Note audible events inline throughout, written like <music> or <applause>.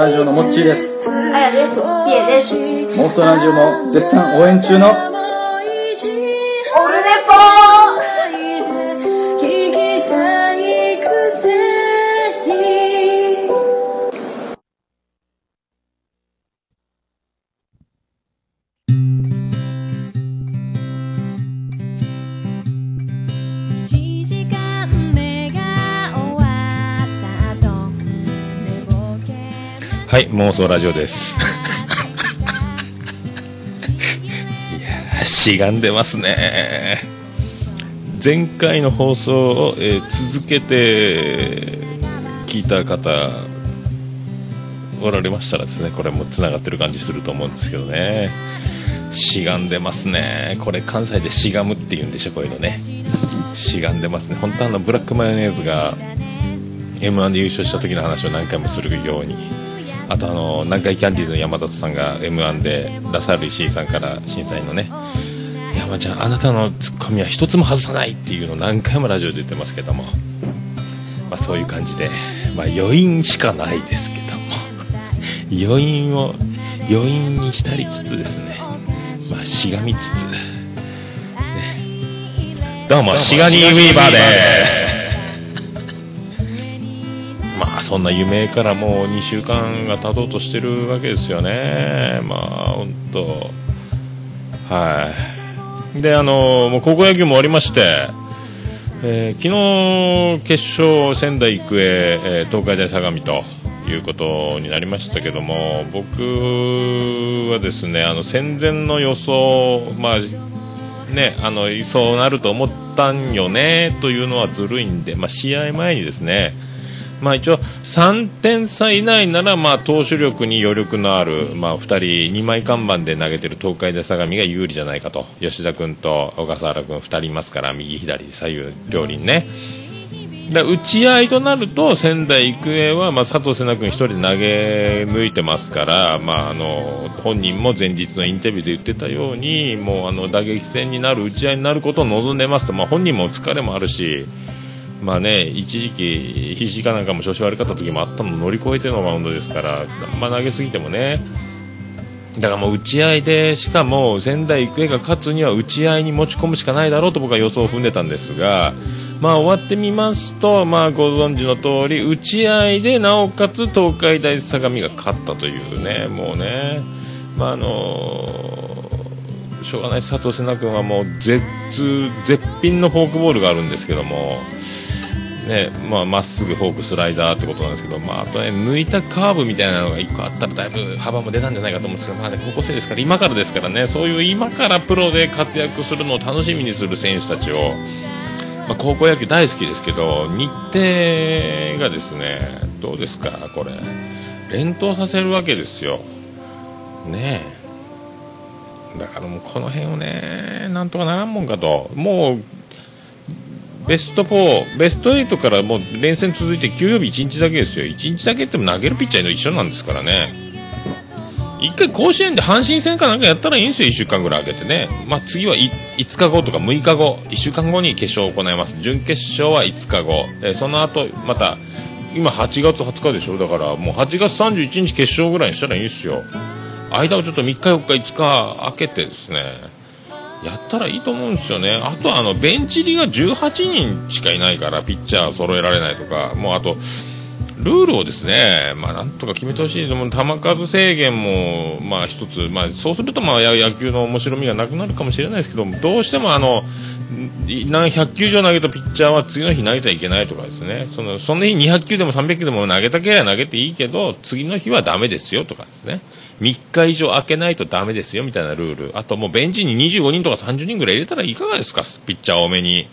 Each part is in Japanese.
ラジオのモッチーです。あやです。です。妄想ラジオも絶賛応援中のはい、妄想ラジオです。いやー、しがんでますね。前回の放送を、えー続けて聞いた方、おられましたらですね、これも繋がってる感じすると思うんですけどね。しがんでますね。これ関西でしがむって言うんでしょ、こういうのね。しがんでますね。本当あの、ブラックマヨネーズが M1 で優勝した時の話を何回もするように。あとあの南海キャンディーズの山里さんが m 1でラサール石井さんから審査員のね。山ちゃんあなたのツッコミは一つも外さないっていうのを何回もラジオで言ってますけども、まあ、そういう感じで、まあ、余韻しかないですけども。<laughs> 余韻を余韻に浸りつつですね、まあ、しがみつつ、ね、どうもシガニー・ウィーバーです。まあそんな夢からもう2週間が経とうとしてるわけですよね。まあ本当はい。であのもう高校野球も終わりまして、えー昨日決勝仙台育英、えー東海大相模ということになりましたけども僕はですねあの戦前の予想まあね、あのそうなると思ったんよねというのはずるいんで、まあ、試合前にですね、まあ、一応3点差以内なら、まあ、投手力に余力のある、まあ、2人2枚看板で投げてる東海大相模が有利じゃないかと吉田君と小笠原君2人いますから右左左右両輪ね。だ打ち合いとなると仙台育英は、まあ、佐藤瀬名君1人で投げ抜いてますから、まあ、あの本人も前日のインタビューで言ってたようにもうあの打撃戦になる打ち合いになることを望んでますと、まあ、本人も疲れもあるし、まあね、一時期、肘かなんかも調子悪かった時もあったのを乗り越えてのマウンドですから、まあ、投げすぎてもね。だからもう打ち合いでしかも仙台育英が勝つには打ち合いに持ち込むしかないだろうと僕は予想を踏んでたんですが、まあ、終わってみますと、まあ、ご存知の通り打ち合いでなおかつ東海大相模が勝ったというねもうね、まああのしょうがない。佐藤瀬名君はもう絶絶品のフォークボールがあるんですけども。ねまあ、まっすぐフォークスライダーってことなんですけど、まあ、あとね抜いたカーブみたいなのが1個あったらだいぶ幅も出たんじゃないかと思うんですけど、まあね、高校生ですから今からですからねそういう今からプロで活躍するのを楽しみにする選手たちを、まあ、高校野球大好きですけど日程がですねどうですかこれ。連投させるわけですよ。ねえ。だからもうこの辺をねなんとかならんもんかと。もうベスト4、ベスト8からもう連戦続いて休養日1日だけですよ。1日だけっても投げるピッチャーの一緒なんですからね。一回甲子園で阪神戦かなんかやったらいいんですよ、1週間ぐらい空けてね。まあ、次は5日後とか6日後、1週間後に決勝を行います。準決勝は5日後。えその後、また、今8月20日でしょだからもう8月31日決勝ぐらいにしたらいいんですよ。間をちょっと3日4日5日空けてですね、やったらいいと思うんですよね。あとあの、ベンチ入りが18人しかいないから、ピッチャー揃えられないとか、もうあと、ルールをですね、まあなんとか決めてほしい。でも、球数制限も、まあ一つ、まあそうするとまあ野球の面白みがなくなるかもしれないですけど、どうしてもあの、何100球以上投げたピッチャーは次の日投げちゃいけないとかですね。その、その日200球でも300球でも投げたけりゃ投げていいけど、次の日はダメですよとかですね。3日以上空けないとダメですよみたいなルール。あともうベンチに25人とか30人ぐらい入れたらいかがですか？ピッチャー多めに。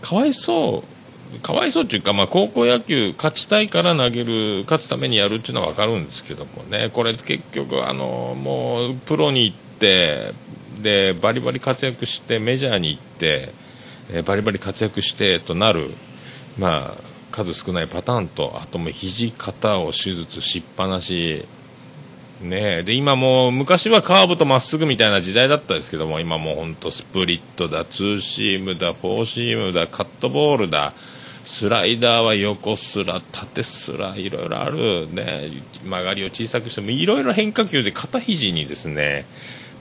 かわいそう。かわいそうっていうか、まあ、高校野球勝ちたいから投げる、勝つためにやるっていうのはわかるんですけどもね、これ結局、あの、もう、プロに行って、で、バリバリ活躍して、メジャーに行って、えバリバリ活躍してとなる、まあ、数少ないパターンと、あともう肘、肩を手術しっぱなし、ねえ。で今もう昔はカーブとまっすぐみたいな時代だったんですけども今もう本当スプリットだツーシームだフォーシームだカットボールだスライダーは横すら縦すらいろいろある。ね曲がりを小さくしてもいろいろ変化球で肩肘にですね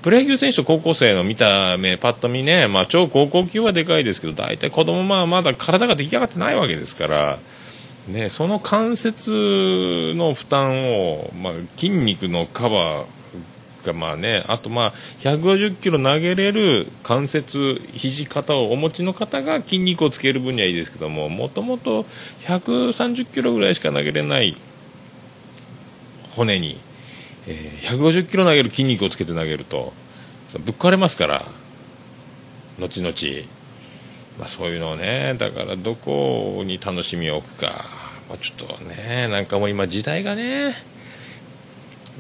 プロ野球選手と高校生の見た目パッと見ね、まあ、超高校級はでかいですけど大体子供まあまだ体が出来上がってないわけですからね、その関節の負担を、まあ、筋肉のカバーが、まあね、あと、まあ、150キロ投げれる関節、肘肩をお持ちの方が筋肉をつける分にはいいですけども、もともと130キロぐらいしか投げれない骨に、えー、150キロ投げる筋肉をつけて投げると、ぶっ壊れますから、後々。まあ、そういうのをね、だからどこに楽しみを置くか、まあ、ちょっとね、なんかもう今時代がね、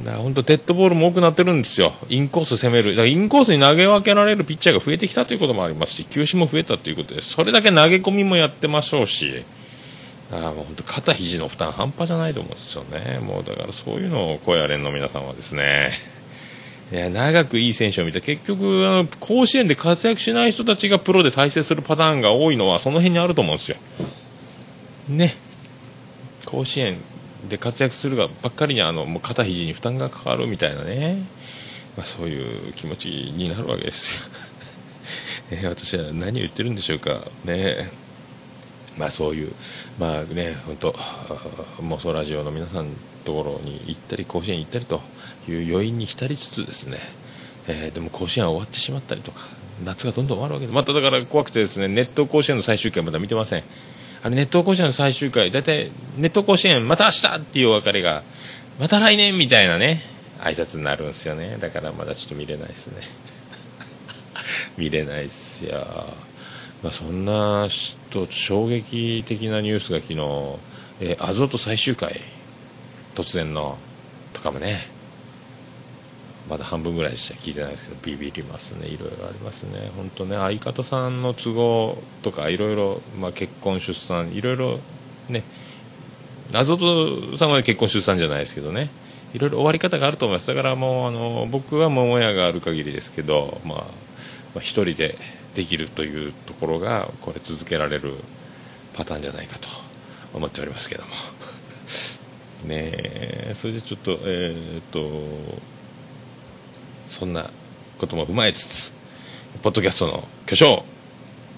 だから本当デッドボールも多くなってるんですよ。インコース攻める。だからインコースに投げ分けられるピッチャーが増えてきたということもありますし、球種も増えたということで、それだけ投げ込みもやってましょうし、あもう本当肩肘の負担半端じゃないと思うんですよね。もうだからそういうのを小屋連の皆さんはですね、いや長くいい選手を見て結局あの甲子園で活躍しない人たちがプロで大成するパターンが多いのはその辺にあると思うんですよ。ね。甲子園で活躍するがばっかりにあのもう肩肘に負担がかかるみたいなね、まあ、そういう気持ちになるわけですよ。え <laughs> ー、私は何を言ってるんでしょうか。ねまあそういう、まあね、本当、妄想ラジオの皆さんのところに行ったり、甲子園行ったりという余韻に浸りつつですね、えー、でも甲子園は終わってしまったりとか、夏がどんどん終わるわけで、まただから怖くてですね、ネット甲子園の最終回まだ見てません。あれ、ネット甲子園の最終回、だいたいネット甲子園、また明日っていうお別れが、また来年みたいなね、挨拶になるんですよね。だからまだちょっと見れないですね。<laughs> 見れないっすよ。まあ、そんなちょっと衝撃的なニュースが昨日、えー、アゾート最終回突然のとかもねまだ半分ぐらいしか聞いてないですけどビビりますね。いろいろありますね。本当ね相方さんの都合とかいろいろ、まあ、結婚出産いろいろねアゾートさんは結婚出産じゃないですけどね。いろいろ終わり方があると思います。だからもうあの僕は桃屋がある限りですけどまあ、まあ、一人でできるというところがこれ続けられるパターンじゃないかと思っておりますけども。ねえそれでちょっとえー、っとそんなことも踏まえつつポッドキャストの巨匠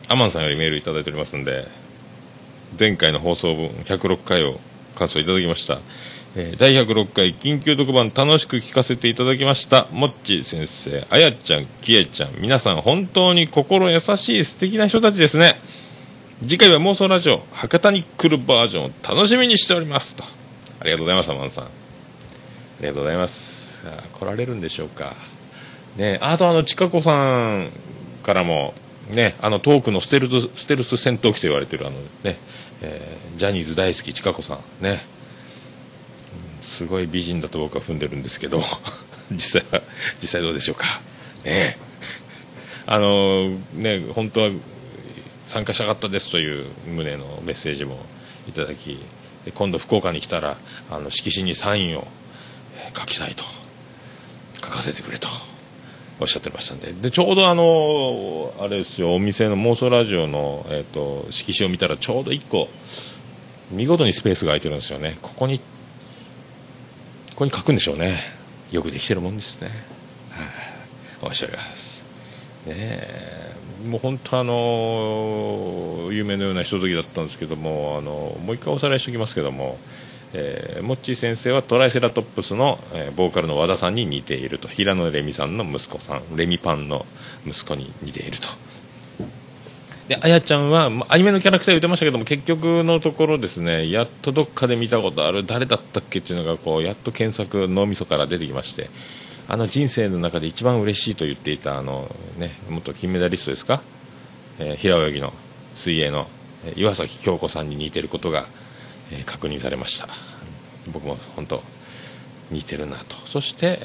アマンさんよりメールいただいておりますんで前回の放送分106回を感想いただきましたえー、第106回緊急特番楽しく聞かせていただきました。もっち先生、あやちゃん、きえちゃん、皆さん本当に心優しい素敵な人たちですね。次回は妄想ラジオ、博多に来るバージョンを楽しみにしておりますと。ありがとうございます、アマンさん。ありがとうございます。さあ来られるんでしょうか。ねあとあの、ちかこさんからも、ね、あのトークのステルス、ステルス戦闘機と言われてるあのね、えー、ジャニーズ大好きちかこさん、ね、すごい美人だと僕は踏んでるんですけど <laughs> 実際は実際どうでしょうか。ね。あのね本当は参加したかったですという旨のメッセージもいただきで今度福岡に来たらあの色紙にサインを書きたいと書かせてくれと。おっしゃってましたんで。でちょうどあのあれですよお店の妄想ラジオの、えーと、と色紙を見たらちょうど1個見事にスペースが空いてるんですよね。ここにここに書くんでしょうね。よくできてるもんですね。はい、あ、面白いです。ねえ。もう本当あの夢のようなひとときだったんですけどもあのもう一回おさらいしておきますけどもえー、モッチー先生はトライセラトップスの、えー、ボーカルの和田さんに似ていると。平野レミさんの息子さん。レミパンの息子に似ていると。で、あやちゃんは、まあ、アニメのキャラクター言ってましたけども、結局のところですね、やっとどっかで見たことある、誰だったっけっていうのが、こう、やっと検索脳みそから出てきまして、あの人生の中で一番嬉しいと言っていた、あの、ね、元金メダリストですか、えー、平泳ぎの水泳の、岩崎恭子さんに似てることが、え、確認されました。僕も本当、似てるなと。そして、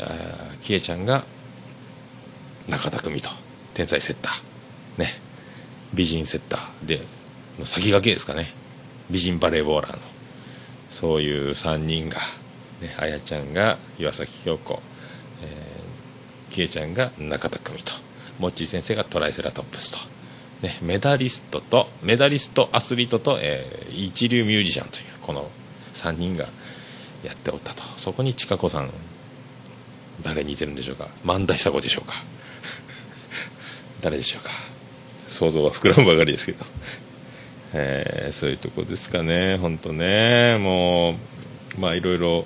キエちゃんが、中田久美と、天才セッター。ね。美人セッターでの先駆けですかね美人バレーボーラーのそういう3人がね、あやちゃんが岩崎京子、えー、きえちゃんが中田久美と、モッチー先生がトライセラトップスと、ね、メダリストと、メダリストアスリートと、えー一流ミュージシャンという、この3人がやっておったと。そこに千佳子さん、誰に似てるんでしょうか？万田久子でしょうか？<laughs> 誰でしょうか？想像は膨らむばかりですけど。<laughs> えーそういうとこですかね、本当ね、もう、まあいろいろ、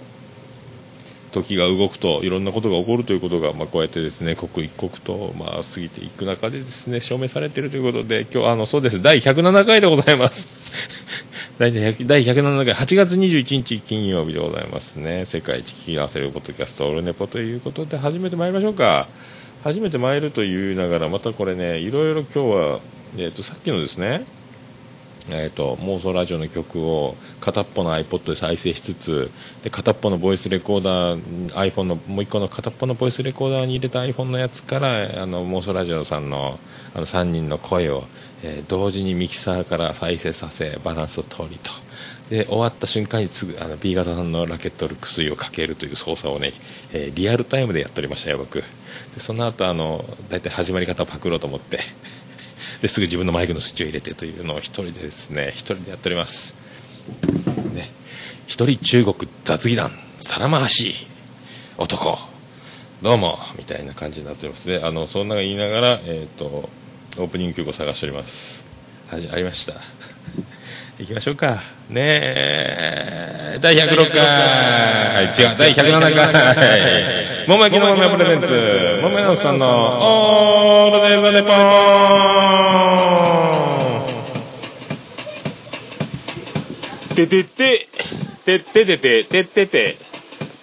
時が動くといろんなことが起こるということが、まあ、こうやってですね刻一刻と、まあ、過ぎていく中でですね証明されているということで今日あのそうです。第107回でございます。<laughs> 第107回8月21日金曜日でございますね。世界一聞き合わせるポッドキャストオルネポということで初めて参りましょうか。初めて参るというながらまたこれねいろいろ今日は、えー、とさっきのですねえー、と妄想ラジオの曲を片っぽの iPod で再生しつつで片っぽのボイスレコーダー iPhone のもう一個の片っぽのボイスレコーダーに入れた iPhone のやつからあの妄想ラジオさんのあの3人の声を、えー同時にミキサーから再生させバランスを取りと。で終わった瞬間にすぐあの B 型さんのラケットル薬をかけるという操作をね、えーリアルタイムでやっておりましたよ僕。でその後あの大体始まり方をパクろうと思って。<laughs> ですぐ自分のマイクのスイッチを入れてというのを一人でですね一人でやっております。ね。一人中国雑技団さらまはし男。どうもみたいな感じになっておりますね。あのそんな言いながらえっ、とオープニング曲を探しております。はじありました。<laughs> 行きましょうか。ねえ。第106回。はい違う第107回。桃焼きの豆プレゼンツ。桃屋さんのオールデイズレポーててててっててててっててて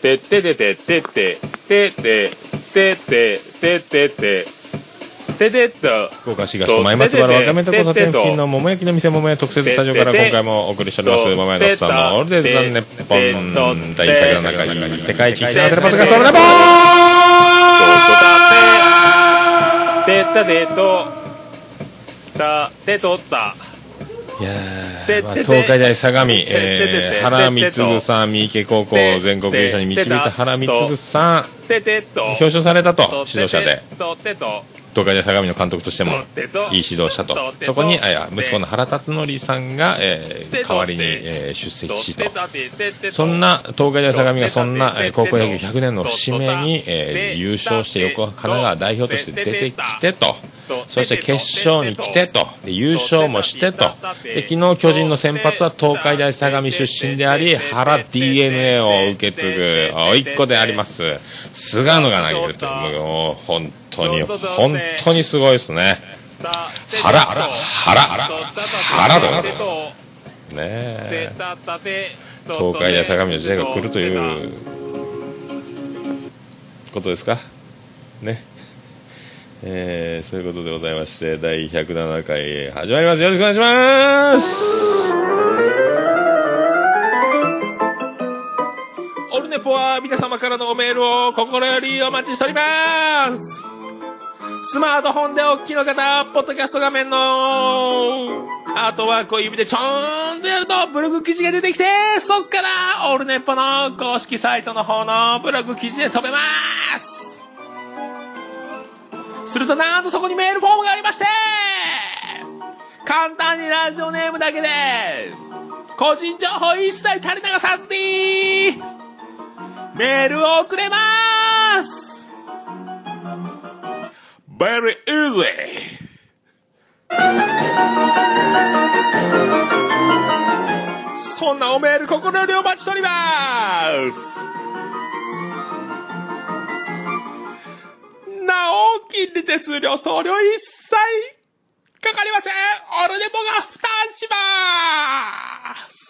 っててててててててててててててっと福岡市東区前松原若めと交差点付近の桃焼きの店桃屋特設スタジオから今回もお送りしております桃屋のおっさんのオールデイズ・ザ・ネッポン第107回世界一幸せなポッドキャストオールネポーてったてとたてとったいやー、まあ、東海大相模、えー、原貢さん、三池高校全国優勝に導いた原貢さん、表彰されたと、指導者で。東海大相模の監督としてもいい指導者と。そこにあいや息子の原辰徳さんが、えー代わりに、えー出席しと。そんな東海大相模がそんな、えー高校野球100年の節目に、えー優勝して横浜神奈川代表として出てきてとそして決勝に来てと。優勝もしてと。で昨日巨人の先発は東海大相模出身であり原 d n a を受け継ぐ甥っ子であります。菅野が投げるというもう本当に本当にすごいですね。原原原原です。ね東海大相模の時代が来るということですか？ね。えー、そういうことでございまして第107回始まります。よろしくお願いします。オルネポは皆様からのメールを心よりお待ちしております。スマートフォンでお聞きの方、ポッドキャスト画面のアートワークを指でちょーんとやるとブログ記事が出てきて、そっからオルネポの公式サイトの方のブログ記事で飛べます。するとなんとそこにメールフォームがありまして簡単にラジオネームだけで個人情報一切垂れ流さずにメールを送れます。Very easy! そんなおメール心よりお待ちしております。なお、金利手数料、送料一切かかりません。オルネポが負担します。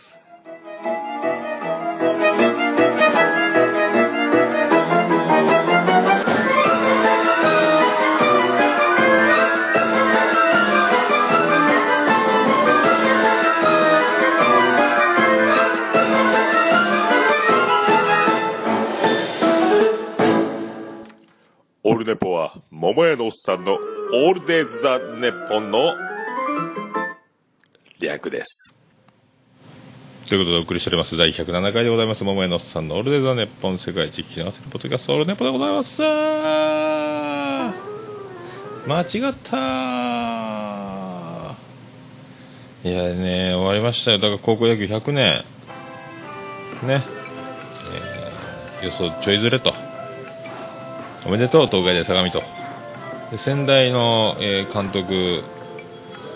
オールネポは、桃屋のおっさんのオールデイズ・ザ・ネッポンの略です。ということでお送りしております。第107回でございます。桃江のおっさんのオールデザネッポン世界一聞き流せるポッドキャストオールネポでございます間違ったいやね終わりましたよ。だから高校野球100年。ね、えー予想ちょいずれと。おめでとう東海大相模と。で仙台の、えー監督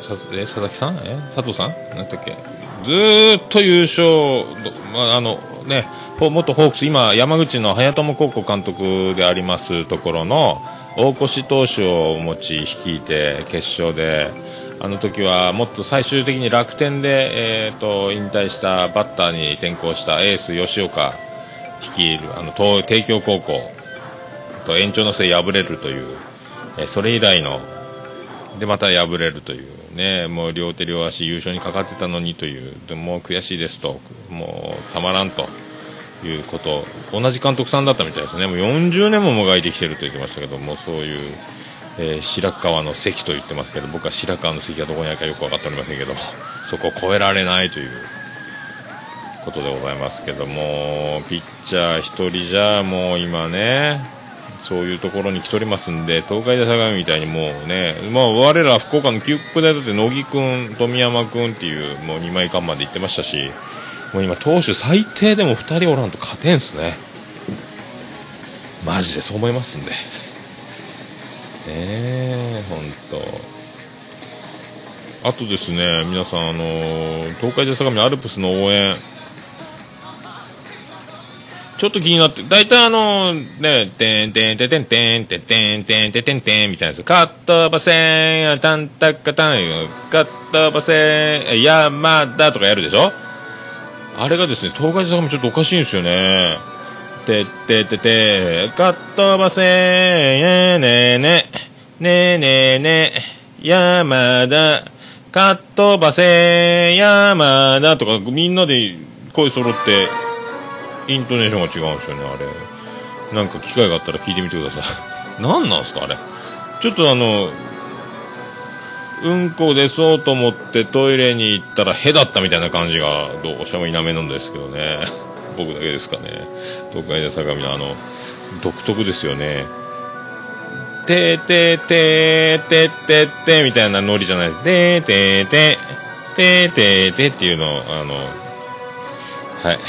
さえ佐々木さん？え佐藤さん？なんだっけ？ずーっと優勝、まあ、あのね、元ホークス、今、山口の早友高校監督でありますところの大越投手を持ち率いて決勝で、あの時はもっと最終的に楽天で、えー、と引退したバッターに転向したエース吉岡率いるあの東帝京高校。と延長の末敗れるという、えそれ以来のでまた敗れるというねもう両手両足優勝にかかってたのにというでもう悔しいですともうたまらんということ同じ監督さんだったみたいですね。もう40年ももがいてきてると言ってましたけどもそういう、えー白川の関と言ってますけど僕は白川の関がどこにあるかよく分かっておりませんけどそこを超えられないということでございますけどもピッチャー1人じゃもう今ねそういうところに来ておりますんで、東海大相模みたいにもうね、まあ我ら福岡の九国大だって乃木くん、富山くんっていうもう2枚看板で行ってましたし、もう今投手最低でも2人おらんと勝てんすね。マジでそう思いますんで。ねえ、ほんと。あとですね、皆さん、あの東海大相模アルプスの応援、ちょっと気になって、大体あの、ね、てんてんてんてんてんてんてんてんてんてんてんみたいなやつ、カットバセン、タンタッカタン、カットバセン、山田とかやるでしょ？あれがですね、東海大相模ちょっとおかしいんですよね。てっててて、カットバセン、ねねね、ねねね、山田、カットバセン、山田とかみんなで声揃って、イントネーションが違うんですよね、あれ。なんか機会があったら聞いてみてください。<laughs> 何なんすか、あれ。ちょっとあの、うんこ出そうと思ってトイレに行ったらへだったみたいな感じがどうしても否めなんですけどね。<laughs> 僕だけですかね。東海大相模のあの、独特ですよね。てーてーてーてーてーてーみたいなノリじゃないです。てーてーてーてーてーてーっていうのを、あの、はい。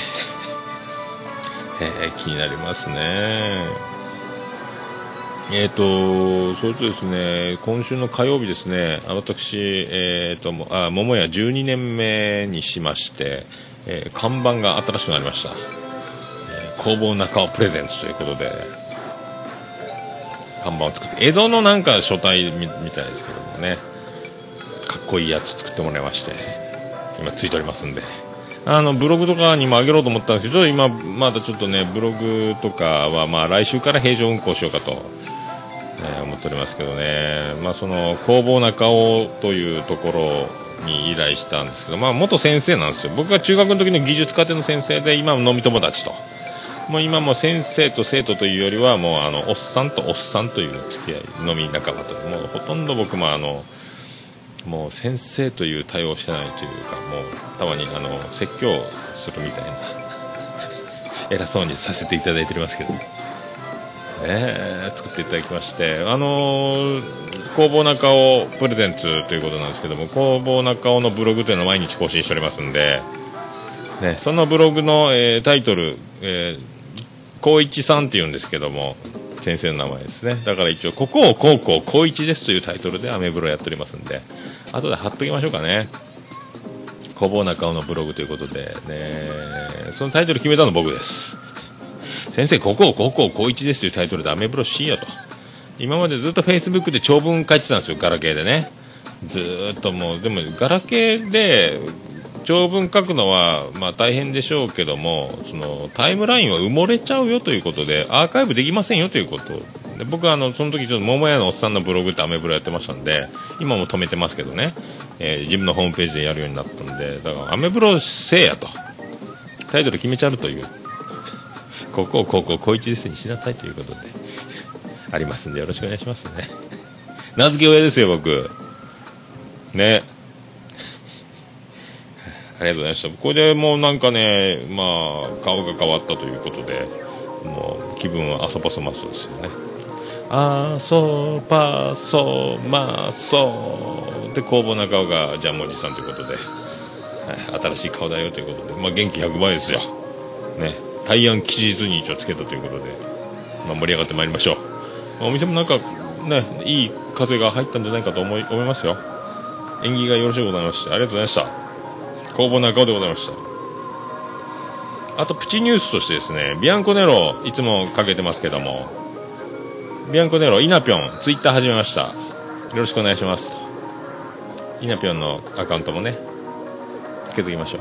えー気になりますね。えっ、と、それとですね、今週の火曜日ですね、私、えっ、と、もあ、桃屋12年目にしまして、えー看板が新しくなりました。えー工房中尾プレゼンツということで、看板を作って、江戸のなんか書体みみたいですけどもね、かっこいいやつ作ってもらいまして、今ついておりますんで。あのブログとかにも上げろうと思ったんですけど、今、まだちょっとね、ブログとかは、まあ、来週から平常運行しようかと、えー思っておりますけどね、まあ、その工房中尾というところに依頼したんですけど、まあ、元先生なんですよ、僕が中学の時の技術家庭の先生で、今も飲み友達と、もう今も先生と生徒というよりは、もうあのおっさんとおっさんという付き合い、飲み仲間と、もうほとんど僕もあの、もう先生という対応してないというかもうたまにあの説教するみたいな <laughs> 偉そうにさせていただいておりますけど、ね。え作っていただきましてあのー工房中尾プレゼンツということなんですけども工房中尾のブログというのを毎日更新しておりますんで、ね、そのブログの、えータイトル、えー光一さんって言うんですけども先生の名前ですね。だから一応「ここを高校高一です」というタイトルでアメブロやっておりますんで後で貼っときましょうかね。工房中尾のブログということでね。そのタイトル決めたの僕です。先生ここを高校高一ですというタイトルでアメブロしよと。今までずっとフェイスブックで長文書いてたんですよガラケーでね。ずーっともうでもガラケーで長文書くのはまあ大変でしょうけどもそのタイムラインは埋もれちゃうよということでアーカイブできませんよということ。で僕はあのその時ちょっと桃屋のおっさんのブログってアメブロやってましたんで今も止めてますけどね、えー自分のホームページでやるようになったんでだからアメブロせえやと。タイトル決めちゃうという。<laughs> ここを高校高一ですにしなさいということでありますんでよろしくお願いしますね。名付け親ですよ僕。ね。ありがとうございました。これでもうなんかね、まあ、顔が変わったということで、もう気分は朝パソマスですよね。あそパソマソで、工房中尾がジャムおじさんということで、はい、新しい顔だよということで、まあ元気100倍ですよ。ね、大安吉日に一応つけたということで、まあ盛り上がってまいりましょう。お店もなんか、ね、いい風が入ったんじゃないかと思い思いますよ。縁起がよろしゅうございまして、ありがとうございました。工房中尾でございました。あと、プチニュースとしてですね、ビアンコネロ、いつもかけてますけども、ビアンコネロ、イナピョン、ツイッター始めました。よろしくお願いします。イナピョンのアカウントもね、つけときましょう。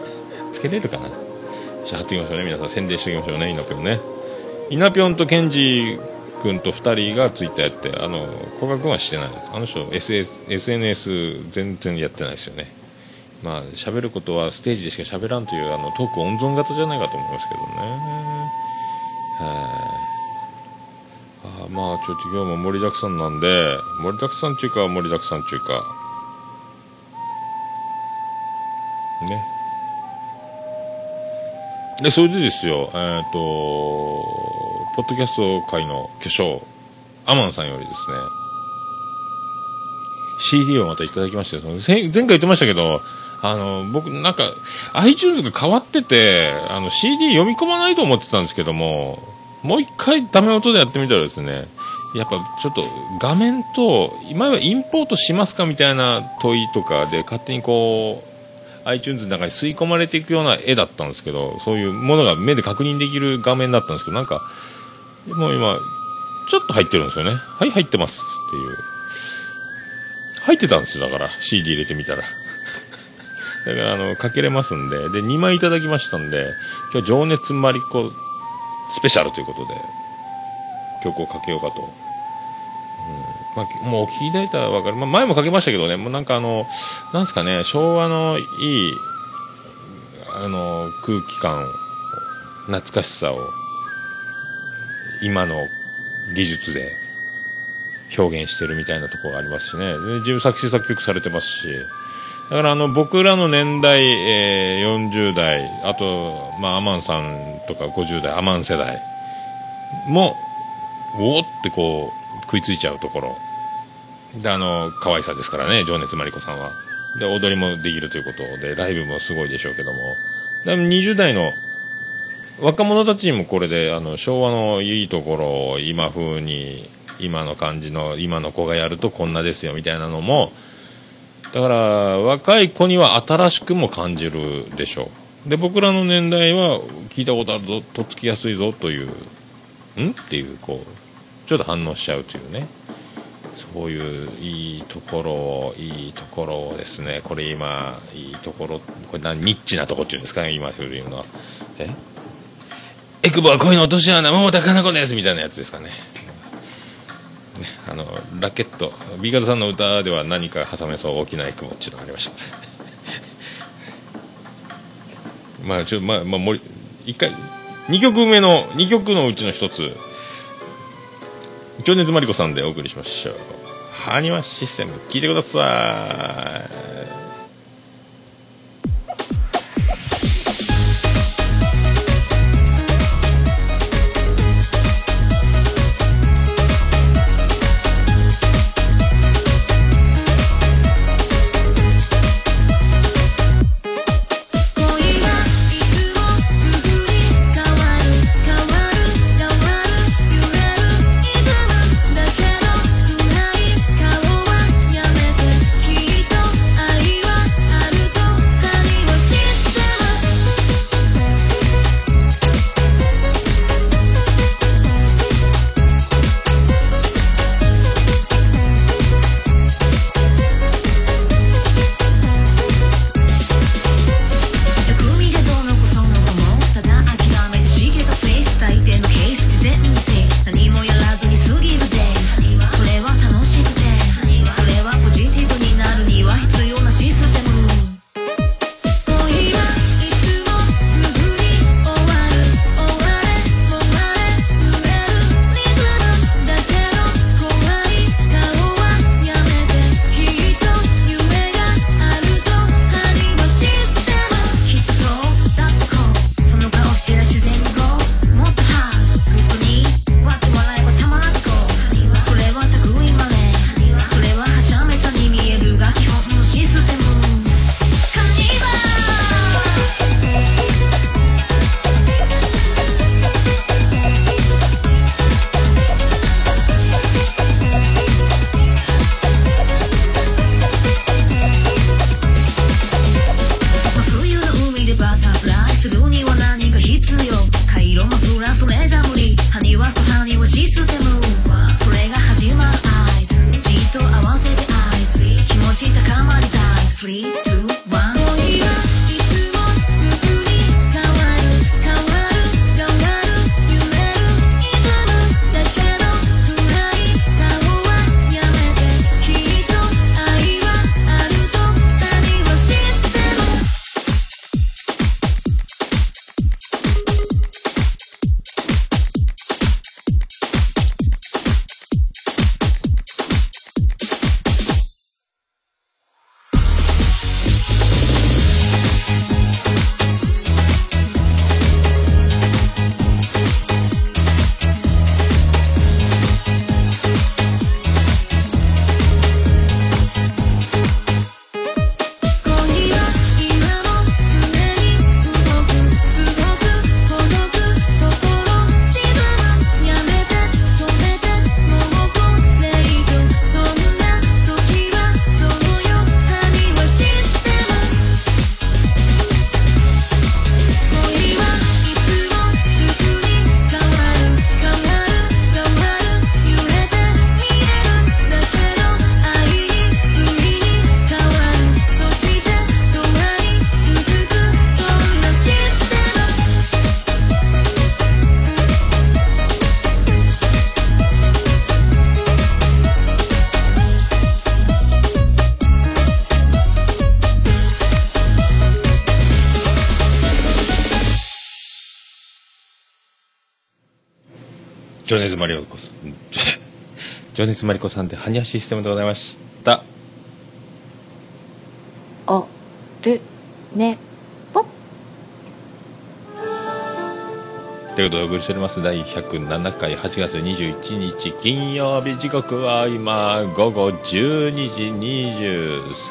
<laughs> つけれるかな？じゃあ貼っておきましょうね。皆さん宣伝しておきましょうね、イナピョンね。イナピョンとケンジ君と2人がツイッターやって、あの、古賀君はしてない。あの人、SS、SNS 全然やってないですよね。まあ、喋ることはステージでしか喋らんという、あの、トーク温存型じゃないかと思いますけどね。はい。あまあ、ちょっと今日も盛りだくさんなんで、盛りだくさんっていうか、盛りだくさんっていうか、ね。で、それでですよ、えっ、と、ポッドキャスト界の巨匠、アマンさんよりですね、CD をまたいただきまして、その前前回言ってましたけど、あの、僕なんか、iTunes が変わってて、あの、CD 読み込まないと思ってたんですけども、もう一回ダメ音でやってみたらですね、やっぱちょっと画面と、今はインポートしますかみたいな問いとかで勝手にこう、iTunes の中に吸い込まれていくような絵だったんですけど、そういうものが目で確認できる画面だったんですけど、なんか、もう今、ちょっと入ってるんですよね。はい、入ってますっていう。入ってたんですよ、だから、CD 入れてみたら。だから、あの、かけれますんで、で、2枚いただきましたんで、今日、情熱マリコスペシャルということで、曲をかけようかと。うんまあ、もうお聞きいただいたらわかる。まあ、前もかけましたけどね、もうなんかあの、なんすかね、昭和のいい、あの、空気感、懐かしさを、今の技術で表現してるみたいなところがありますしね。で自分作詞作曲されてますし。だからあの、僕らの年代、えー40代、あと、まあ、アマンさんとか50代、アマン世代も、おおってこう、食いついちゃうところ。で、あの、可愛さですからね、情熱マリコさんは。で、踊りもできるということで、ライブもすごいでしょうけども。でも20代の若者たちにもこれで、あの、昭和のいいところを今風に、今の感じの、今の子がやるとこんなですよ、みたいなのも、だから、若い子には新しくも感じるでしょう。で、僕らの年代は、聞いたことあるぞ、とっつきやすいぞ、という、ん？っていう、こう、ちょっと反応しちゃうというね。そういういいところを、いいところをですね、これ今、いいところ、これ何、ニッチなとこっていうんですかね、今風に言うのは。え？エクボは恋の落とし穴、桃田かな子ですみたいなやつですかね。あの、ラケット、ビーガーズさんの歌では何か挟めそう大きなエクボっていうのがありました。<laughs> まあ、ちょ、まあ、まあ、もり、一回、二曲目の、二曲のうちの一つ、情熱マリコさんでお送りしましょう。ハニワシステム、聞いてください。熱マリコさん情熱マリコさんでハニャシステムでございました。おるねぽということでお送りしております。第107回8月21日金曜日時刻は今午後12時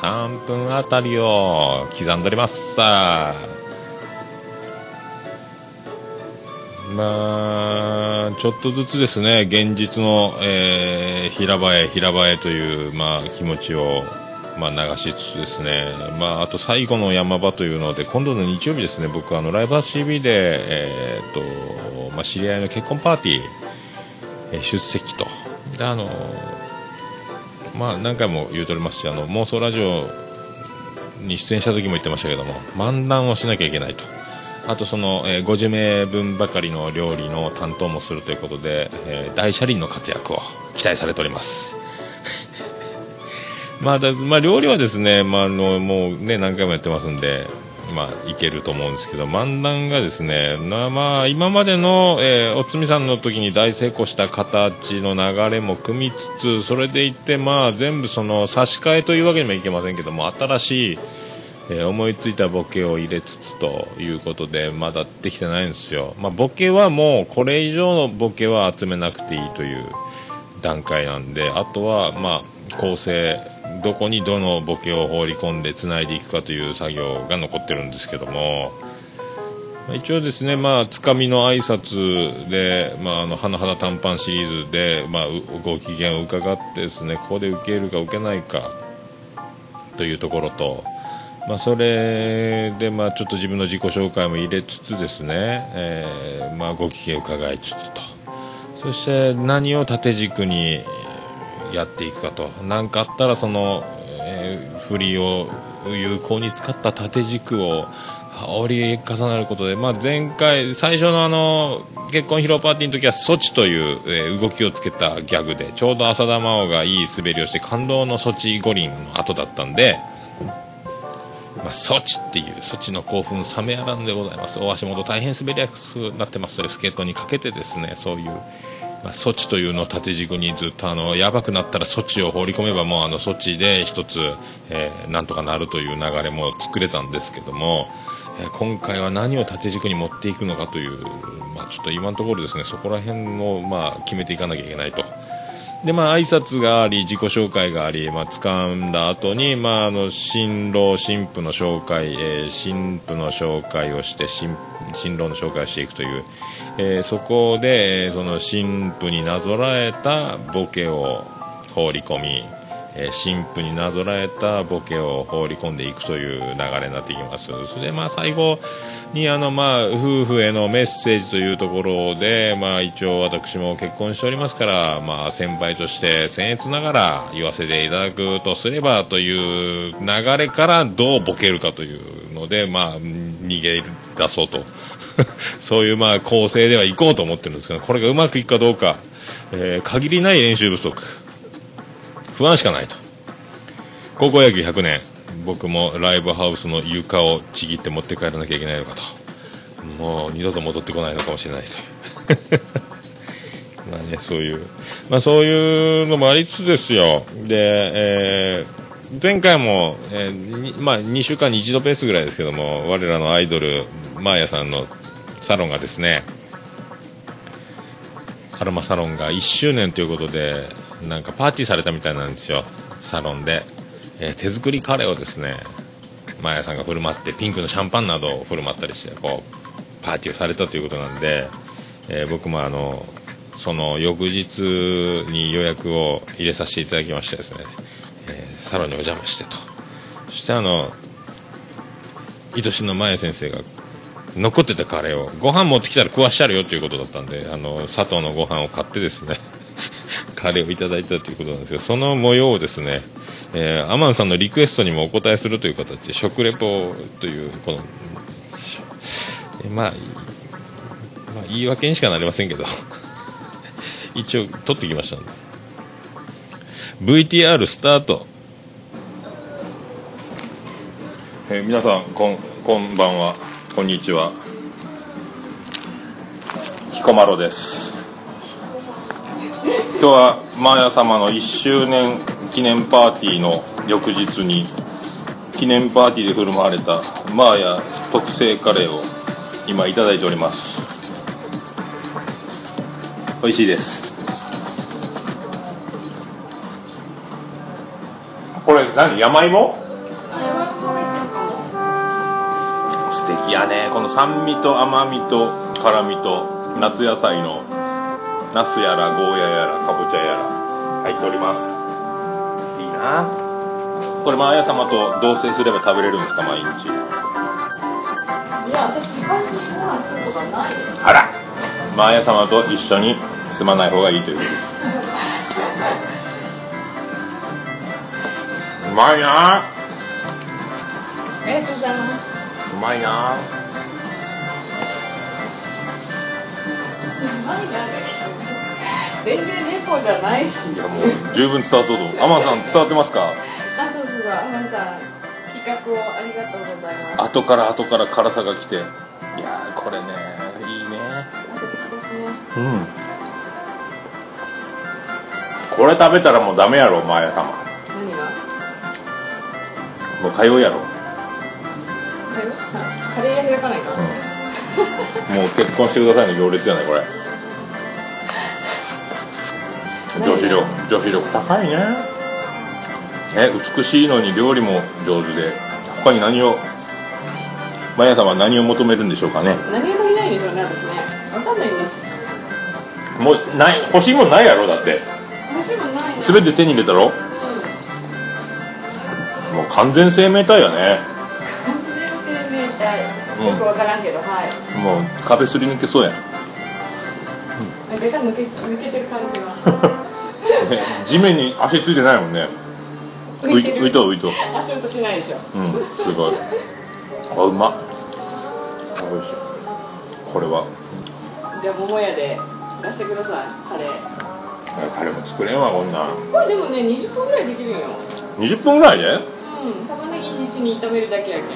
23分あたりを刻んでおります。さあまあちょっとずつですね現実の、えー平場へ平場へという、まあ、気持ちを、まあ、流しつつですね、まあ、あと最後の山場というので今度の日曜日ですね僕あのライブハウス TV で、えーっとまあ、知り合いの結婚パーティー、えー出席と。であのまあ何回も言うとりますしあの妄想ラジオに出演した時も言ってましたけども漫談をしなきゃいけないと。あとその、えー50名分ばかりの料理の担当もするということで、えー大車輪の活躍を期待されております。<laughs> まあだまあ、料理はですね、まあ、あのもうね何回もやってますんで、まあ、いけると思うんですけど漫談がですね、まあ、今までの、えーおつみさんの時に大成功した形の流れも組みつつそれでいって、まあ、全部その差し替えというわけにもいけませんけども新しいえー思いついたボケを入れつつということでまだできてないんですよ、まあ、ボケはもうこれ以上のボケは集めなくていいという段階なんであとはまあ構成どこにどのボケを放り込んでつないでいくかという作業が残ってるんですけども一応ですねまあつかみの挨拶でまああの花々短パンシリーズでまあご機嫌を伺ってですねここで受けるか受けないかというところと、まあ、それで、まあ、ちょっと自分の自己紹介も入れつつですね、えーまあ、ご機嫌伺いつつと。そして何を縦軸にやっていくかと。何かあったらその、えー振りを有効に使った縦軸を折り重なることで、まあ、前回最初のあの結婚披露パーティーの時は措置という、えー動きをつけたギャグでちょうど浅田真央がいい滑りをして感動の措置五輪の後だったんで、まあ、措置っていう措置の興奮冷めやらんでございます大足元大変滑りやすくなってますのでスケートにかけてですねそういう、まあ、措置というのを縦軸にずっとあのやばくなったら措置を放り込めばもうあの措置で一つ、えーなんとかなるという流れも作れたんですけども、今回は何を縦軸に持っていくのかという、まあ、ちょっと今のところですねそこら辺を、まあ、決めていかなきゃいけないと。でまあ挨拶があり自己紹介があり、まあ掴んだ後にまああの新郎新婦の紹介、えー新婦の紹介をして新新郎の紹介をしていくという、えーそこで、その新婦になぞらえたボケを放り込み、えー新婦になぞらえたボケを放り込んでいくという流れになっていきます。それでまあ最後にあのまあ夫婦へのメッセージというところでまあ一応私も結婚しておりますからまあ先輩として僭越ながら言わせていただくとすればという流れからどうボケるかというのでまあ逃げ出そうと。<laughs> そういうまあ構成ではいこうと思ってるんですけどこれがうまくいくかどうか、えー限りない練習不足。不安しかないと。高校野球100年僕もライブハウスの床をちぎって持って帰らなきゃいけないのかと。もう二度と戻ってこないのかもしれないと。<laughs> まあねそういうまあそういうのもありつつですよ。で、えー前回も、えーまあ、2週間に1度ペースぐらいですけども我らのアイドルマーヤさんのサロンがですねアロマサロンが1周年ということでなんかパーティーされたみたいなんですよ。サロンで、えー手作りカレーをですねマヤさんが振る舞ってピンクのシャンパンなどを振る舞ったりしてこうパーティーをされたということなんで、えー僕もあのその翌日に予約を入れさせていただきましてですね、えーサロンにお邪魔してと。そしてあの愛しのマヤ先生が残ってたカレーをご飯持ってきたら食わしてあるよということだったんであの砂糖のご飯を買ってですねカレーをいただいたということなんですけどその模様をですね、えーアマンさんのリクエストにもお答えするという形で食レポというこのえまあ、まあ言い訳にしかなりませんけど <laughs> 一応撮ってきましたんで。VTR スタート。えー皆さんこんこんばんは。こんにちは。彦摩呂です。今日はマーヤ様の1周年記念パーティーの翌日に記念パーティーで振る舞われたマーヤ特製カレーを今いただいております。美味しいです。これ何山芋？素敵やね。この酸味と甘みと辛みと夏野菜のナスやらゴーヤやらかぼちゃやら入っております。いいな。これマーヤ様と同棲すれば食べれるんですか毎日。いや私昔ご飯することはないです。あら。マーヤ様と一緒に住まない方がいいという。ことうまいな。ありがとうございます。うまいな全然猫じゃないし。いやもう十分伝わったと思う。アマンさん伝わってますか？あそうそうそう。アマンさん企画をありがとうございます。後から後から辛さが来て。いやーこれねいいね。ですね。うん。これ食べたらもうダメやろマーヤ様。何が？もう通うやろ。カレーカレー屋開かないか、もう結婚してくださいの行列じゃないこれ女子力女子力高いね。え美しいのに料理も上手で。他に何をマヤさんは何を求めるんでしょうかね。何もいないでしょうね私ね。わかんないんです。もうない欲しいもんないやろだって。私もないの全て手に入れたろ。もう完全生命体やね。全然生命体。うん。よくわからんけど、はい。もう壁すり抜けそうや。ん、ね若干抜け抜けてる感じが <laughs> <laughs> 地面に足ついてないもんね。浮い浮いとう浮いとう足音しないでしょ。うんすごい。あうまっ。おいしいこれは。じゃあ桃屋で出してくださいカレー。彼も作れんわこんなん。これでもね20分ぐらいできるよ。20分ぐらいで？うん玉ねぎ必死に炒めるだけやけん。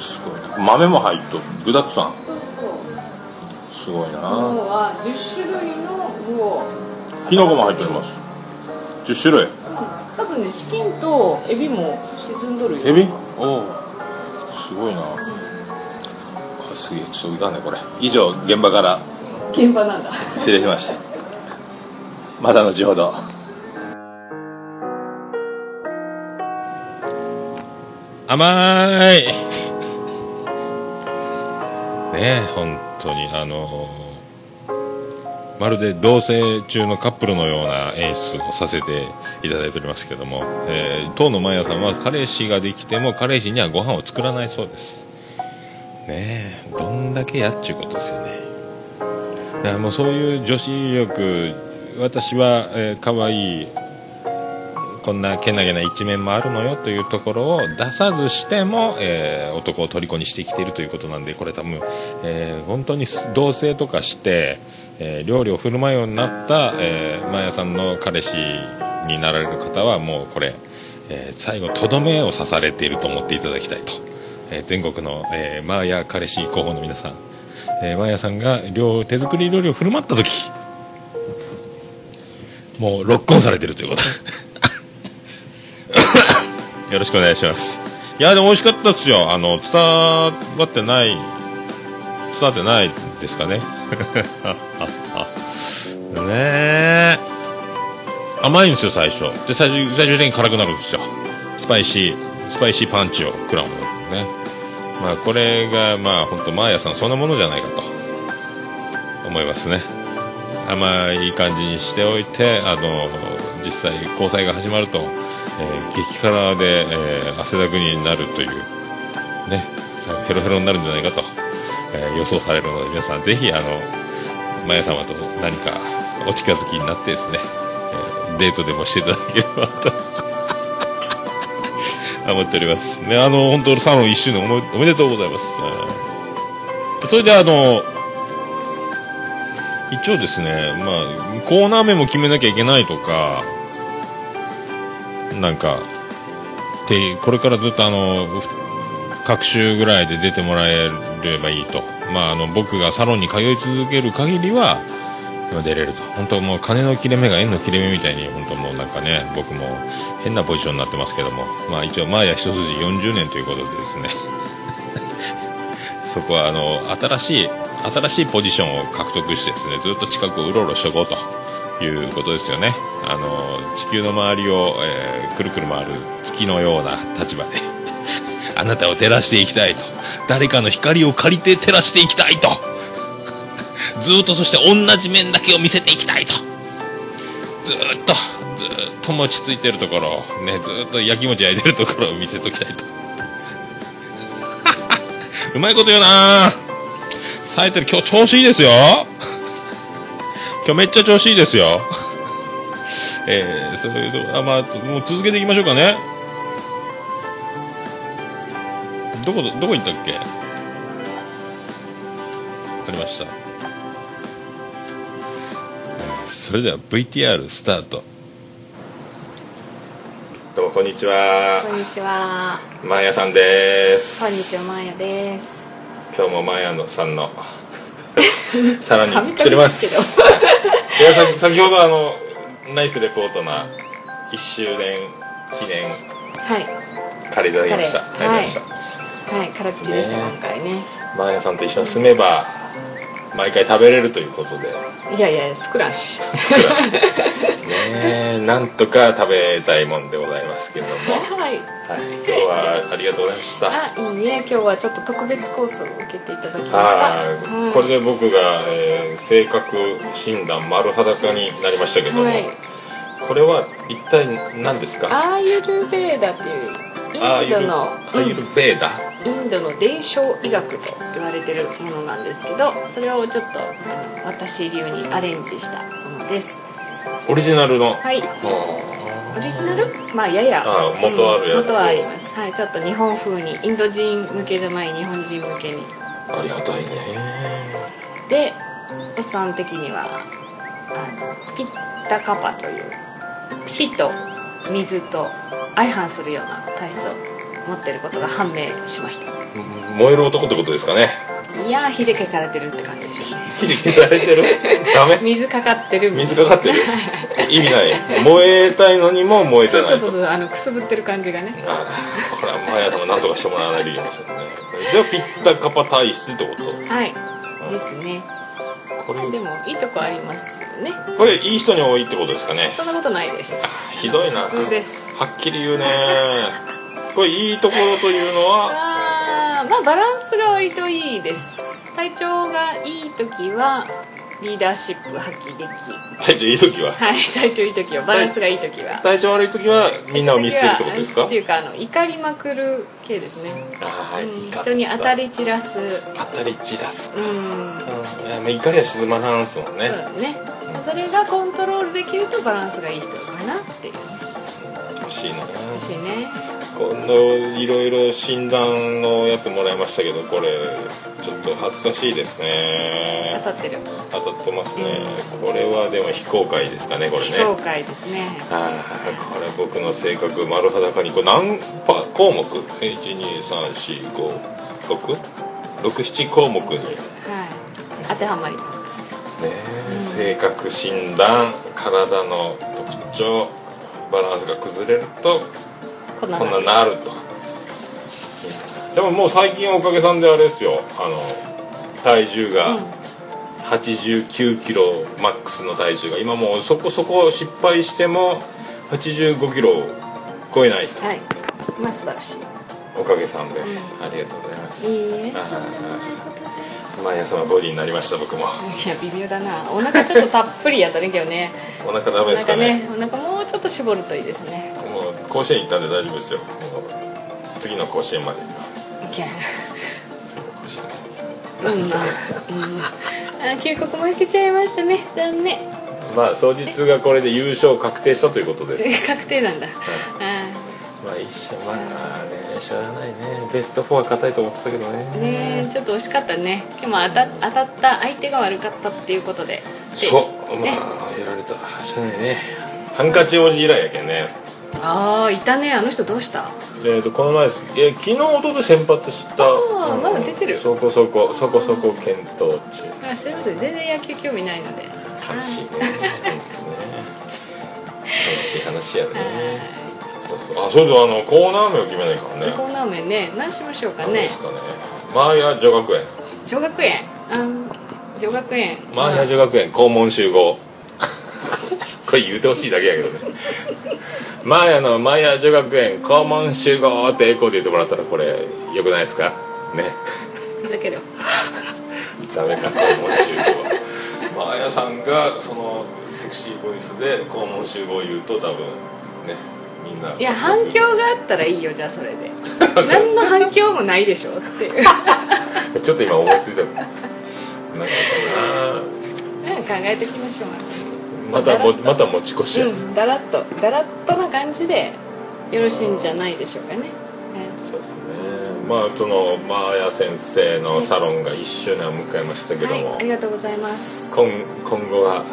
すごいな。豆も入っと具だくさん。そうそう。すごいな。桃は10種類の具を。きのこも入っております10種類。多分ねチキンとエビも沈んどるよ。エビ？おおすごいな。これすげえちょっといかんねこれ。以上現場から。現場なんだ。失礼しました。また後ほど。甘い。ねえ本当にあのまるで同棲中のカップルのような演出をさせていただいておりますけども、えー当のマヤさんは彼氏ができても彼氏にはご飯を作らないそうです。ねえどんだけやっちゅうことですよね。だからもうそういう女子力私は、えー、可愛いこんなけなげな一面もあるのよというところを出さずしても、えー男を虜にしてきているということなんでこれ多分、えー本当に同棲とかして、えー料理を振る舞うようになった、えー、マヤさんの彼氏になられる方はもうこれ、えー最後とどめを刺されていると思っていただきたいと、えー全国の、えーマーヤ彼氏候補の皆さん、えーマーヤさんが料手作り料理を振る舞った時もうロックオンされてるということ。<laughs> よろしくお願いします。いやでも美味しかったですよ。あの伝わってない伝わってないですかね。<laughs> ねえ。甘いんですよ最初。で最終最終的に辛くなるんですよ。スパイシースパイシーパンチを食らうのね。まあこれがまあ本当マーヤさんそんなものじゃないかと。思いますね。甘い感じにしておいてあの実際交際が始まると、えー激辛で、えー汗だくになるというね。ヘロヘロになるんじゃないかと、えー予想されるので皆さんぜひあのマヤ様と何かお近づきになってですね、えーデートでもしていただければと。<laughs> 思っております。ねあの本当サロン1周年おめおめでとうございます、えーそれであの一応ですね、まあ、コーナー名も決めなきゃいけないとか、なんか、で、これからずっとあの、各週ぐらいで出てもらえるればいいと。まあ、あの、僕がサロンに通い続ける限りは、出れると。本当もう金の切れ目が円の切れ目みたいに本当もうなんかね僕も変なポジションになってますけども。まあ一応マーヤ一筋40年ということでですね。<laughs> そこはあの新しい新しいポジションを獲得してですねずっと近くをうろうろしとこうと。いうことですよね。あの地球の周りを、えーくるくる回る月のような立場で <laughs> あなたを照らしていきたいと。誰かの光を借りて照らしていきたいと。ずっとそして同じ面だけを見せていきたいと。ずっとずっと餅ついてるところをねずっと焼き餅焼いてるところを見せときたいと。<laughs> うまいこと言うな。冴えてる。今日調子いいですよ。今日めっちゃ調子いいですよ。えー、そういうとこあまあもう続けていきましょうかね。どこどこ行ったっけ？ありました。それでは VTR スタート。どうもこんにちは。こんにちは。マーヤさんです。こんにちは、まやです。今日もマーヤのさんの <laughs> さらに釣れまですす。いやさ先ほどあのナイスレポートな1周年記念はい。カレーいただきました。ありがとうございました、はい、辛口でした、ね今回ね。マーヤさんと一緒に住めば毎回食べれるということでいやいや、作らんし。ねえ <laughs> なんとか食べたいもんでございますけれども、はい、はい。今日はありがとうございましたあ、いいね。今日はちょっと特別コースを受けていただきました。はい、これで僕が、えー性格診断丸裸になりましたけども、はいこれは一体何ですか？アーユルベーダっていうインドのアーユルベーダ、インドの伝承医学と言われてるものなんですけどそれをちょっと私流にアレンジしたものです。オリジナルの、はい。はオリジナル？まあやや。あ元あるやつを。うん元はあります。はい。ちょっと日本風にインド人向けじゃない日本人向けに。あありがたいね。でおっさん的にはあのピッタカパという火と水と相反するような体質を持ってることが判明しました。燃える男ってことですかね。いやー火で消されてるって感じでしょうね。火で消されてる？ダメ？<laughs> 水かかってる水かかってる？<laughs> 意味ない。燃えたいのにも燃えてそうないと。そうそうそうあのくすぶってる感じがね。これはマヤさんも何とかしてもらわないといけませんね。ではピッタカパ体質ってこと？はい。ですね。これでもいいとこありますよね。これいい人に多いってことですかね。そんなことないです。ひどいな。普通です。はっきり言うねこれいいところというのは？あーまあバランスが割といいです。体調がいい時はリーダーシップ発揮でき。体調いい時は？はい体調いい時はバランスがいい時は。体調悪い時はみんなを見捨てるってことですか？っていうかあの怒りまくる系ですね、ああうん人に当たり散らす。当たり散らすか、うん。うん。いやまあ怒りは静まらんすもんね。そうだねそれがコントロールできるとバランスがいい人かなっていう。欲しいな。欲しいねこのいろいろ診断のやつもらいましたけどこれちょっと恥ずかしいですね。当たってる。当たってますね。これはでも非公開ですかねこれね。非公開ですね。ああこれ僕の性格丸裸にこれ何パ項目 ?123456667 項目に、ねはい。当てはまりますえ性格診断体の特徴バランスが崩れるとこんなこんななると。でももう最近おかげさんであれですよ。あの体重が89キロマックスの体重が。今もうそこそこ失敗しても85キロを超えないと。はい。まあ素晴らしい。おかげさんで、ん。ありがとうございます。いいえ。あー。毎朝のボディになりました僕も。いや微妙だな。お腹ちょっとたっぷりやったね今日ね。お腹ダおメですか腹ねねお腹もうちょっと絞るといいですね甲子園行ったんで大丈夫ですよ。次の甲子園まで。にはいや次の甲子園うんまあ、うん、あ旧国も引けちゃいましたね。残念。まあ当日がこれで優勝確定したということです。<laughs> 確定なんだ、あまあ一緒まあねしょうがないね。ベスト4は硬いと思ってたけどね。ーねえちょっと惜しかったね。でも当た当たった相手が悪かったっていうことで。そう。まあねやられた。しょうがないね。ハンカチ王子以来やけんねああいたね。あの人どうした？えー、とこの前ですえ昨日一昨日先発したあーまだ出てる。そこそこそこそこ検討中。あすいません。全然野球興味ないので。悲しいね。本当ね。悲しい話やね。あそうそうあのコーナー名を決めないからね。コーナー名ね。何しましょうかね。何ですかね。マーヤ女学園。女学園。あ女学園。マーヤ女学園校門集合。<laughs> これ言うてほしいだけやけどねマーヤのマーヤ女学園校門集合ってエコーで言ってもらったらこれよくないですか？ね。だけどダメか校門集合。マーヤさんがそのセクシーボイスで校門集合言うと多分ねみんな。いや反響があったらいいよじゃあそれで。<laughs> 何の反響もないでしょっていう。ちょっと今思いついた。なんかう <laughs> ん考えていきましょうまたもまた持ち越しや、うんだらっと。だらっとな感じでよろしいんじゃないでしょうかね。そうですね。まあそのマーヤ先生のサロンが1周年を迎えましたけども、はいありがとうございます。今今後は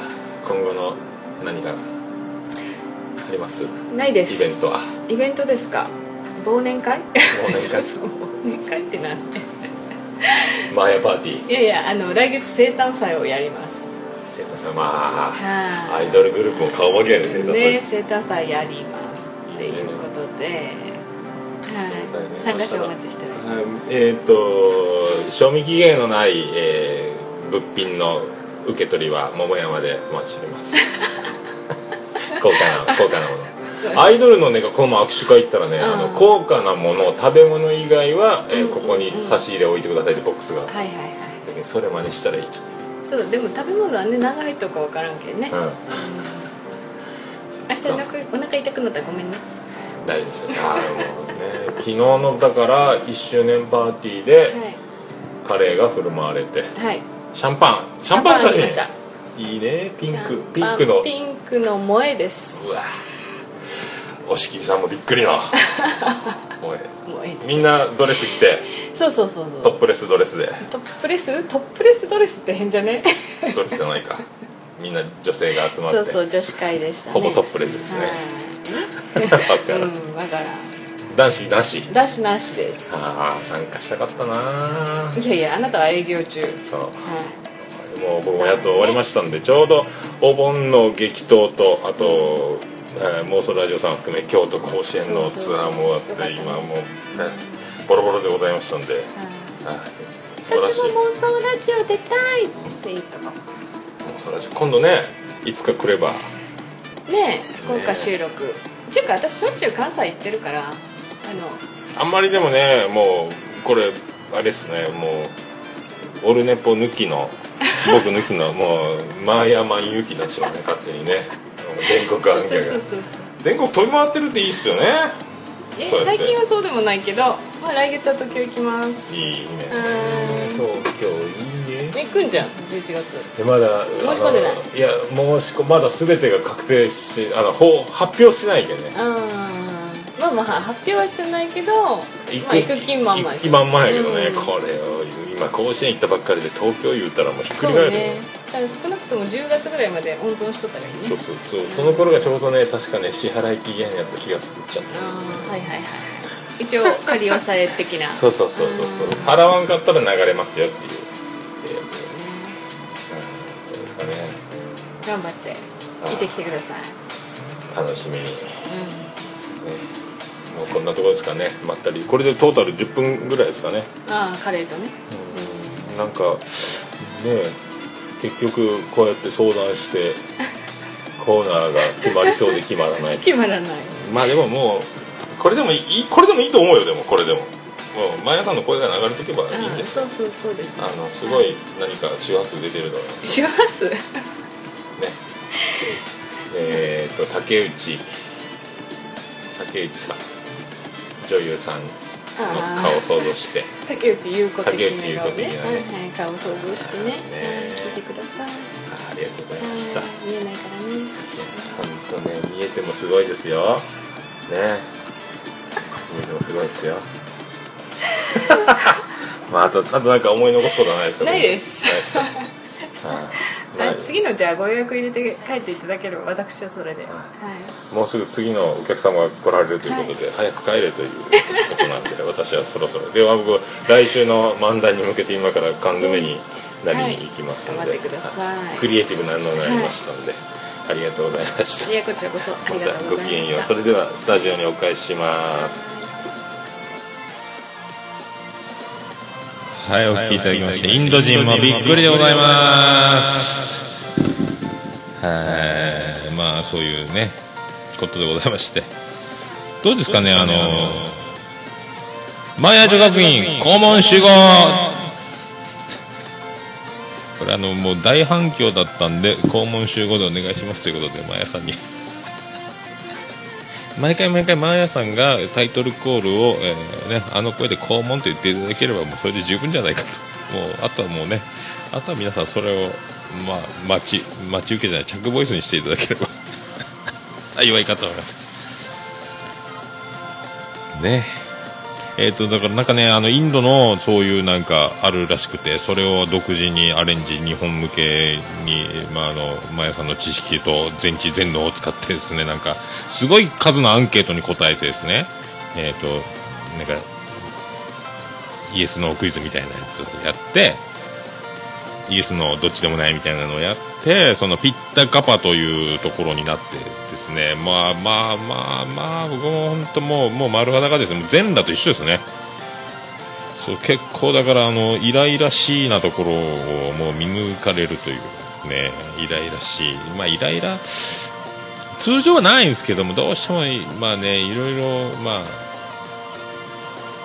今後の何かあります？ないです。イベントは？イベントですか？忘年会？忘年会。<laughs> 忘年会ってなんて。マーヤパーティー。いやいやあの来月生誕祭をやります生徒さんまあはアイドルグループも顔負けやね生徒さん、ね生誕祭やりますっていうことで、はい、参加者お待ちしておりますえっ、と賞味期限のない、えー物品の受け取りは桃山でお待ちしております。<laughs> 高価な高価なもの。アイドルのねこの前握手会行ったらね、あのうん高価なもの食べ物以外は、えーうんここに差し入れ置いてくださいってボックスが、はいはいはい。それ真似したらいいじそうでも食べ物はね長いとか分からんけんね、うん、明日お腹痛くなったらごめんね。大丈夫ですよね。昨日のだから1周年パーティーではい。カレーが振る舞われて。はい。シャンパン。シャンパンシャンパンありました。いいね。ピンクピンクの。ピンクの萌えです。うわ押切さんもびっくりの <laughs> おい萌えみんなドレス着て？そうそうそうそう。トップレスドレスで。トップレス？トップレスドレスって変じゃね？ドレスじゃないか。みんな女性が集まって。そうそう女子会でしたね。ほぼトップレスですね。はい。わからうんからん。男子なしダッシュなしです。ああ参加したかったな。いやいやあなたは営業中。そう。はもう僕もやっと終わりましたんでちょうどお盆の激闘とあと、えー妄想ラジオさん含め京都甲子園のツアーも終わって今もう、ね、ボロボロでございましたんで、いはい。素晴らしい。私も妄想ラジオ出たいって言ったか妄想ラジオ今度ねいつか来れば。ねえ福岡収録。っていうか私しょっちゅう関西行ってるからあのあんまりでもねもうこれあれですねもうオルネポ抜きの僕抜きのもうマーヤマンユキたちはね勝手にね全国アンケそうそうが全国飛び回ってるっていいっすよね。え最近はそうでもないけど、まあ、来月は東京行きます。いいね。うん。東京いいね。行くんじゃん11月。でまだ申し込んでない？いや申し込まだ全てが確定しあのほう発表してないけどね。うん。まあまあ発表はしてないけどまあ、行く気満々行く気満々やけどね、うんこれを今甲子園行ったばっかりで東京言うたらもうひっくり返る。よねだから少なくとも10月ぐらいまで温存しとったらいいね。そうそうそう。その頃がちょうどね確かね支払い期限やった気がするっちゃっあーはいはいはい。一応仮押さえ的な。た <laughs> そうそうそうそうそう。払わんかったら流れますよっていう。えやつですねうんどうですかね。頑張って。行ってきてください。楽しみに、ね、うもうこんなところですかね。まったり。これでトータル10分ぐらいですかね。んああカレーとね。うん。なんかね結局こうやって相談してコーナーが決まりそうで決まらない。決まらない。まあでももうこれでもいいこれでもいいと思うよでもこれでも。もう前田の声が流れていけばいいんですよ。そうそうそうです。ねあのすごい何か周波数出てると思います。しますね。えっ、と竹内。竹内さん。女優さん顔を想像して竹内優子的な顔ね。ねはいはい顔想像してね。ねはい聞いてください。あありがとうございましたはい見えないからね。本当ね見えてもすごいですよ。ね。見えてもすごいですよ。<laughs> まああとあとなんか思い残すことはないですかないです。ないですか？はいはない。い次のじゃあご予約入れて帰っていただければ私はそれで。はもうすぐ次のお客様が来られるということで、早く帰れということなんで私はそろそろ。では僕来週の漫談に向けて今から缶詰になりに行きますので、クリエイティブなのになりましたので、ありがとうございました。いやこちらこそありまがとうた。ごきげんよう。ございましたそれではスタジオにお返ししますはいお聞きいただきましてインド人もびっくり。でございます。はい。まあそういうねことでございまして。どうですかねあのマヤ女学院校門集合これあのもう大反響だったんで校門集合でお願いしますということでマヤさんに毎回毎回マーヤさんがタイトルコールを、えーね、あの声で肛門と言っていただければもうそれで十分じゃないかと。もうあとはもうねあとは皆さんそれを、まあ、待ち待ち受けじゃない着ボイスにしていただければ。<laughs> <laughs> 幸いかと思います。ねえー、とだからなんかねあのインドのそういうなんかあるらしくてそれを独自にアレンジ日本向けに、まあ、あのマヤさんの知識と全知全能を使ってですねなんかすごい数のアンケートに答えてですねえっ、となんかイエス・ノークイズみたいなやつをやってイエスのどっちでもないみたいなのをやってそのピッタカパというところになってですね。まあまあまあまあ僕も本当もうもう丸裸ですね。全裸と一緒ですね。そう結構だからあのイライラしいなところをもう見抜かれるというね。イライラしい。まあイライラ通常はないんですけどもどうしてもまあねいろいろまあ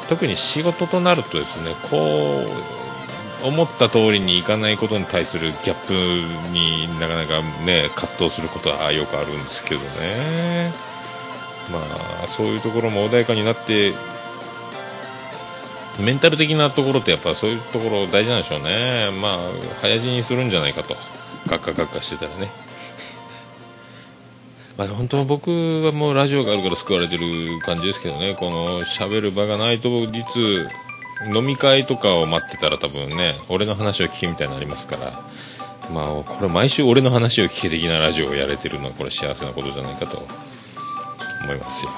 特に仕事となるとですねこう思った通りにいかないことに対するギャップになかなかね葛藤することはよくあるんですけどね。まあそういうところも穏やかになってメンタル的なところってやっぱそういうところ大事なんでしょうね。まあ早死にするんじゃないかと。ガッカガッカしてたらね。<laughs> まあ、本当は僕はもうラジオがあるから救われてる感じですけどね、この喋る場がないと、実、飲み会とかを待ってたら多分ね、俺の話を聞けみたいになりますから、まあ、これ毎週俺の話を聞け的なラジオをやれてるのは、これ幸せなことじゃないかと思いますよ。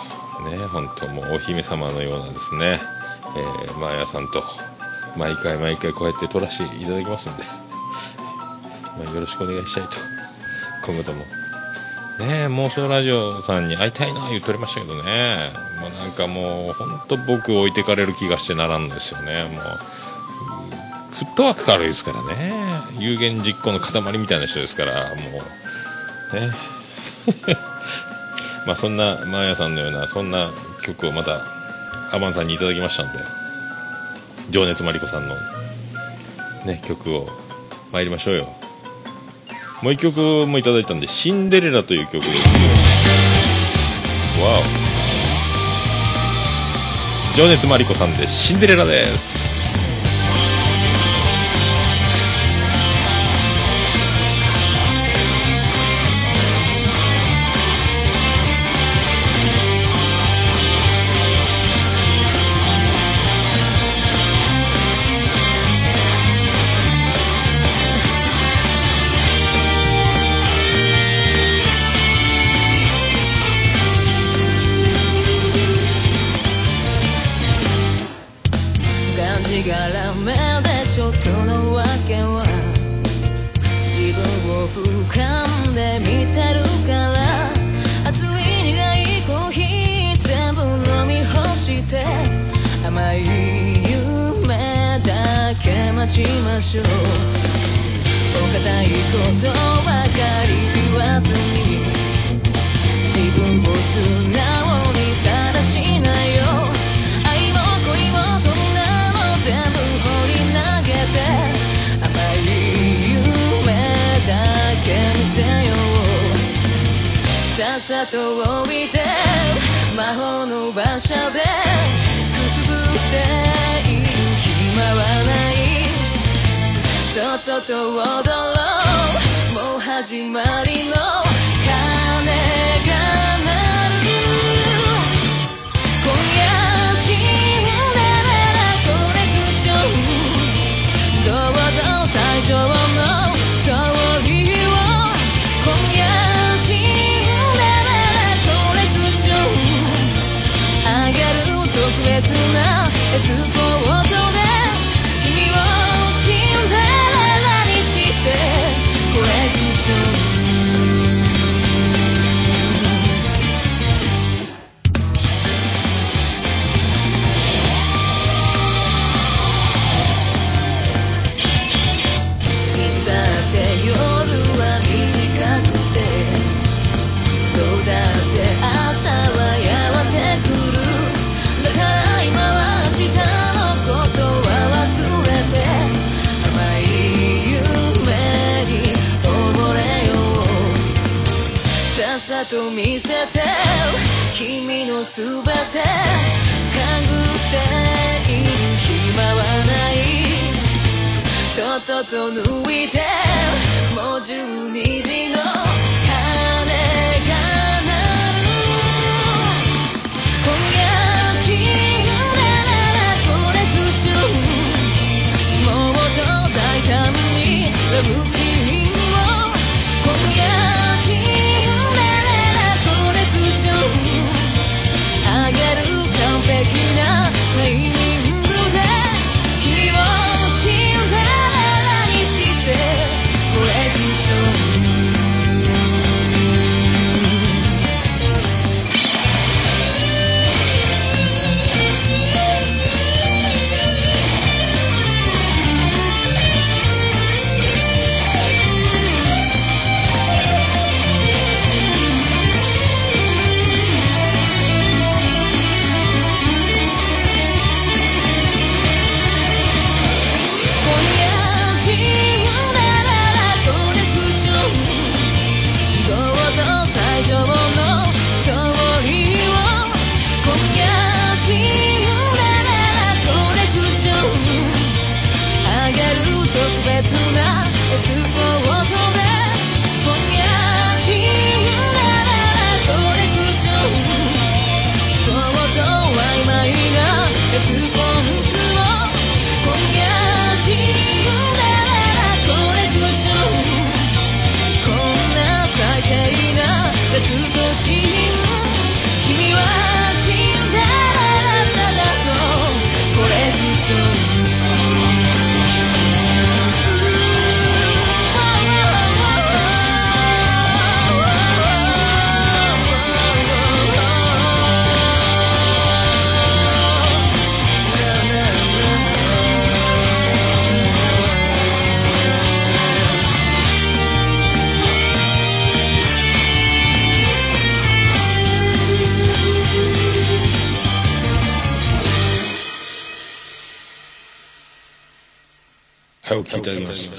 ね、本当もうお姫様のようなですね、えー、マーヤさんと、毎回毎回こうやって撮らせていただきますんで、まあ、よろしくお願いしたいと、今後とも。ねえ、妄想ラジオさんに会いたいな言っておりましたけどね。まあ、なんかもう、ほんと僕置いてかれる気がしてならんですよね。もう、フットワーク軽いですからね。有言実行の塊みたいな人ですから、もう、ね。<laughs> まあそんな、マーヤさんのような、そんな曲をまた、アマンさんにいただきましたんで、情熱マリコさんの、ね、曲を、参りましょうよ。もう一曲もいただいたんで、シンデレラという曲です。わお。情熱マリコさんでシンデレラです。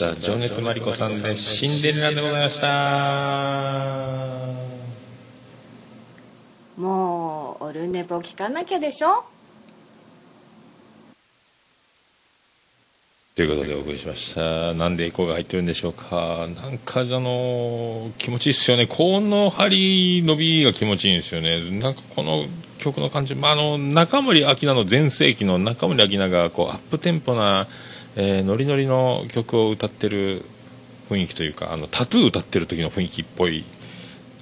た。情熱マリコさんでシンデレラでございました。もうオルネポ聞かなきゃでしょ？ということでお送りしました。なんでエコーが入ってるんでしょうか。なんかあの、気持ちいいっすよね。高音の張り、伸びが気持ちいいんですよね。なんかこの曲の感じ、まあ、あの、中森明菜の全盛期の中森明菜がこうアップテンポな、えーノリノリの曲を歌ってる雰囲気というか、あの、タトゥー歌ってる時の雰囲気っぽい、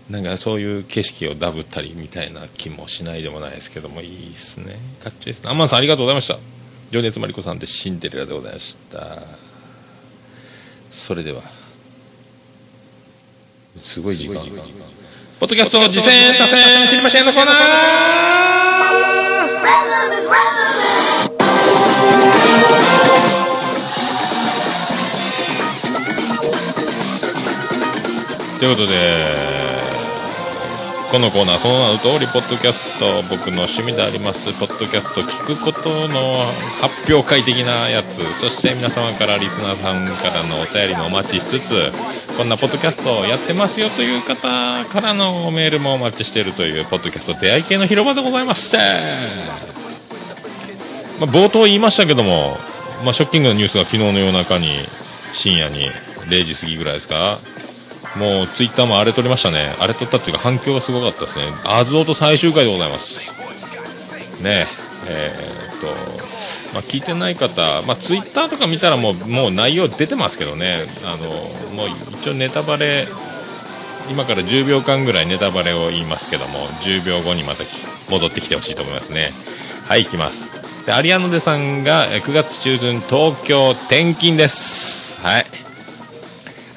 なんかそういう景色をダブったりみたいな気もしないでもないですけども、いいですね。かっちょいいですね。アンマンさんありがとうございました。情熱マリコさんでシンデレラでございました。それでは、すごい時間。ポッドキャストの次戦多戦知りませんのコーナーということで、このコーナーその名の通りポッドキャスト僕の趣味でありますポッドキャスト聞くことの発表会的なやつそして皆様からリスナーさんからのお便りもお待ちしつつこんなポッドキャストをやってますよという方からのメールもお待ちしているというポッドキャスト出会い系の広場でございまして、まあ、冒頭言いましたけども、まあ、ショッキングなニュースが昨日の夜中に深夜に0時過ぎぐらいですか？もうツイッターも荒れとりましたね。荒れとったっていうか反響がすごかったですね。アズオと最終回でございます。ねえ、えーっと、まあ、聞いてない方、まあ、ツイッターとか見たらもう、もう内容出てますけどね。あの、もう一応ネタバレ、今から10秒間ぐらいネタバレを言いますけども、10秒後にまた戻ってきてほしいと思いますね。はい、行きます。で、アリアノデさんが9月中旬東京転勤です。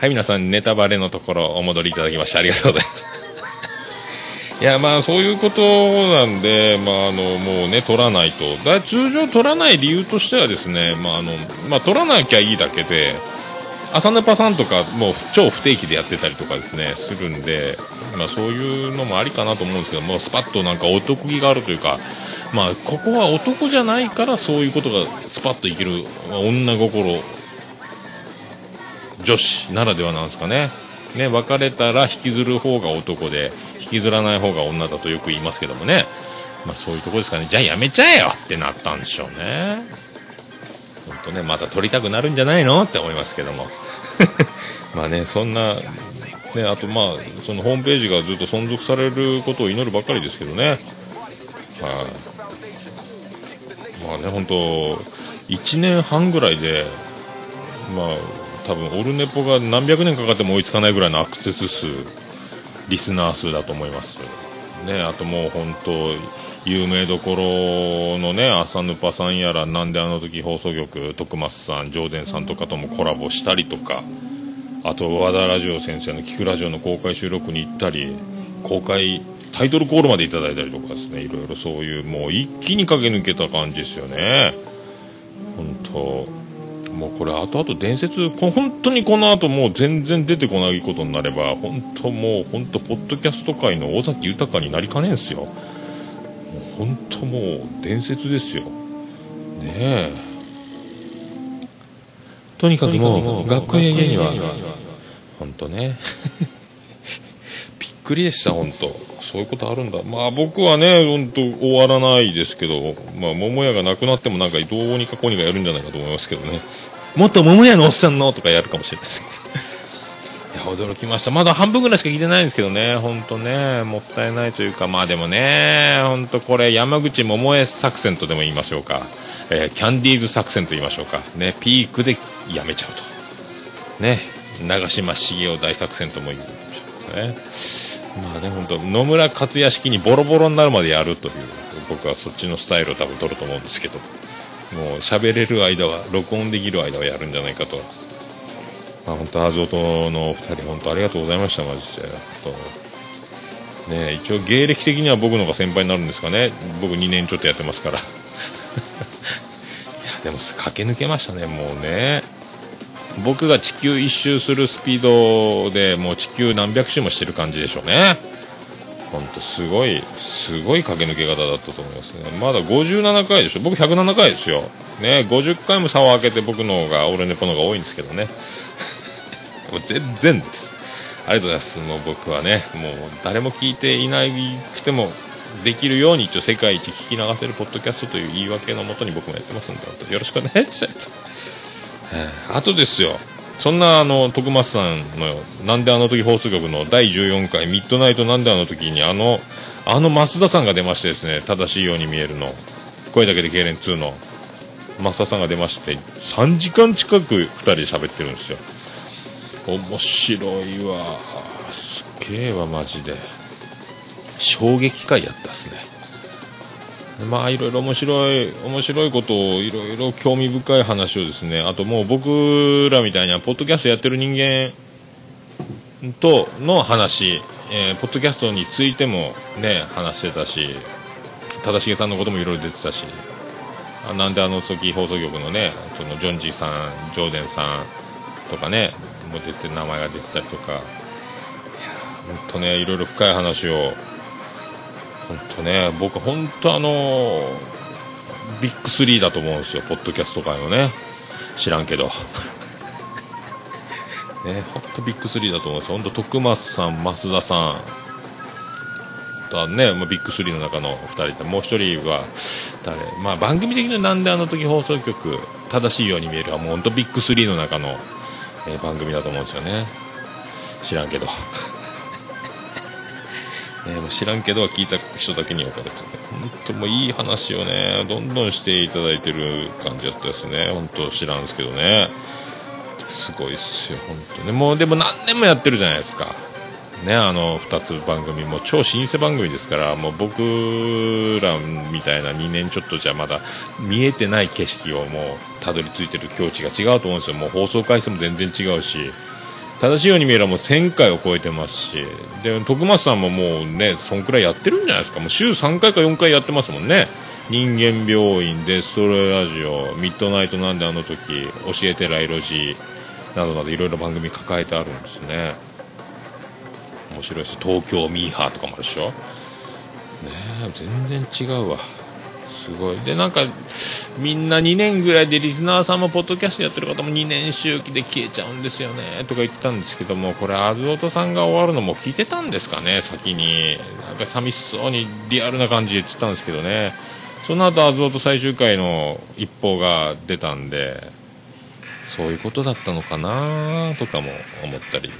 はい。皆さん、ネタバレのところお戻りいただきましてありがとうございます。いや、まあ、そういうことなんで、まあ、あの、もうね、取らないと。だ通常取らない理由としてはですね、まあ、あの、まあ、取らなきゃいいだけで、朝ネパさんとか、もう超不定期でやってたりとかですね、するんで、まあ、そういうのもありかなと思うんですけども、スパッとなんかお得意があるというか、まあ、ここは男じゃないから、そういうことがスパッといける、女心、女子ならではなんですかね。ね、別れたら引きずる方が男で、引きずらない方が女だとよく言いますけどもね。まあそういうとこですかね。じゃあやめちゃえよってなったんでしょうね。ほんとね、また撮りたくなるんじゃないのって思いますけども。<laughs> まあね、そんな、ね、あとまあ、そのホームページがずっと存続されることを祈るばっかりですけどね。はい、まあね、本当1年半ぐらいで、まあ、多分オルネポが何百年かかっても追いつかないぐらいのアクセス数、リスナー数だと思います。ね、あともう本当、有名どころのね、朝ぬぱさんやら、なんであの時放送局、徳松さん、上田さんとかともコラボしたりとか、あと和田ラジオ先生の聞くラジオの公開収録に行ったり、公開タイトルコールまでいただいたりとかですね、いろいろそういう、もう一気に駆け抜けた感じですよね。本当もうこれ後々伝説、本当にこの後もう全然出てこないことになれば、本当もう、本当ポッドキャスト界の尾崎豊になりかねんすよ。本当もう伝説ですよ。ねえ。とにかくもう、学校や家には、本当ね。<laughs> びっくりでした、本当そういうことあるんだ。まあ僕はね、本当終わらないですけど、まあ桃屋がなくなってもなんかどうにかこうにかやるんじゃないかと思いますけどね。もっと桃屋のおっさんのとかやるかもしれないですけど。<laughs> いや、驚きました。まだ半分ぐらいしか聞いてないんですけどね、ほんとね、もったいないというか、まあでもね、ほんとこれ山口桃江作戦とでも言いましょうか。えー、キャンディーズ作戦と言いましょうか。ね、ピークでやめちゃうと。ね、長嶋茂雄大作戦とも言うかもしれないですね。まあね、本当野村克也式にボロボロになるまでやるという、僕はそっちのスタイルを多分取ると思うんですけど、もう喋れる間は、録音できる間はやるんじゃないかと。まあ本当、アゾトのお二人、本当ありがとうございました、マジで。とね一応芸歴的には僕のが先輩になるんですかね。僕2年ちょっとやってますから。<laughs> いや、でも駆け抜けましたね、もうね。僕が地球一周するスピードでもう地球何百周もしてる感じでしょうね。ほんとすごい、すごい駆け抜け方だったと思いますね。まだ57回でしょ。僕107回ですよ。ね、50回も差を開けて僕の方が、俺ネポの方が多いんですけどね。<laughs> もう全然です。ありがとうございます。もう僕はね、もう誰も聞いていなくてもできるように一応世界一聞き流せるポッドキャストという言い訳のもとに僕もやってますんで、よろしくお願いしたいと。あとですよ。そんなあの、徳松さんの、なんであの時放送局の第14回ミッドナイトなんであの時にあの、あの増田さんが出ましてですね、正しいように見えるの、声だけで痙攣2の増田さんが出まして、3時間近く2人で喋ってるんですよ。面白いわ。すげえわ、マジで。衝撃回やったっすね。まあいろいろ面白い面白いことをいろいろ興味深い話をですね。あともう僕らみたいにポッドキャストやってる人間との話、えー、ポッドキャストについてもね話してたし忠重さんのこともいろいろ出てたし。あなんであの時放送局のねそのジョンジーさんジョーデンさんとかねも出て名前が出てたりとか。本当ねいろいろ深い話を本当ね、僕、本当あの、ビッグ3だと思うんですよ、ポッドキャスト界のね。知らんけど。<laughs> ね、本当ビッグ3だと思うんですよ。本当徳松さん、増田さん、とね、もうビッグ3の中の2人で、もう1人は、誰？まあ番組的になんであの時放送局、正しいように見えるはもう本当ビッグ3の中の、えー、番組だと思うんですよね。知らんけど。えー、知らんけど聞いた人だけに分かるとね、本当もういい話をね、どんどんしていただいてる感じだったですね。本当知らんすけどね。すごいっすよ、本当ね。もうでも何年もやってるじゃないですか。ね、あの2つ番組も超老舗番組ですからもう僕らみたいな2年ちょっとじゃまだ見えてない景色をもうたどり着いてる境地が違うと思うんですよもう放送回数も全然違うし正しいように見えればもう1000回を超えてますし、で、徳松さんももうね、そんくらいやってるんじゃないですか。もう週3回か4回やってますもんね。人間病院、デストロイラジオ、ミッドナイトなんであの時、教えてライロジー、などなどいろいろ番組抱えてあるんですね。面白いし、東京ミーハーとかもあるでしょ。ねえ全然違うわ。すごい。で、なんか、みんな2年ぐらいでリスナーさんもポッドキャストやってる方も2年周期で消えちゃうんですよね。とか言ってたんですけどもこれアズオトさんが終わるのも聞いてたんですかね先に。なんか寂しそうにリアルな感じで言ってたんですけどね。その後アズオト最終回の一報が出たんでそういうことだったのかなとかも思ったり。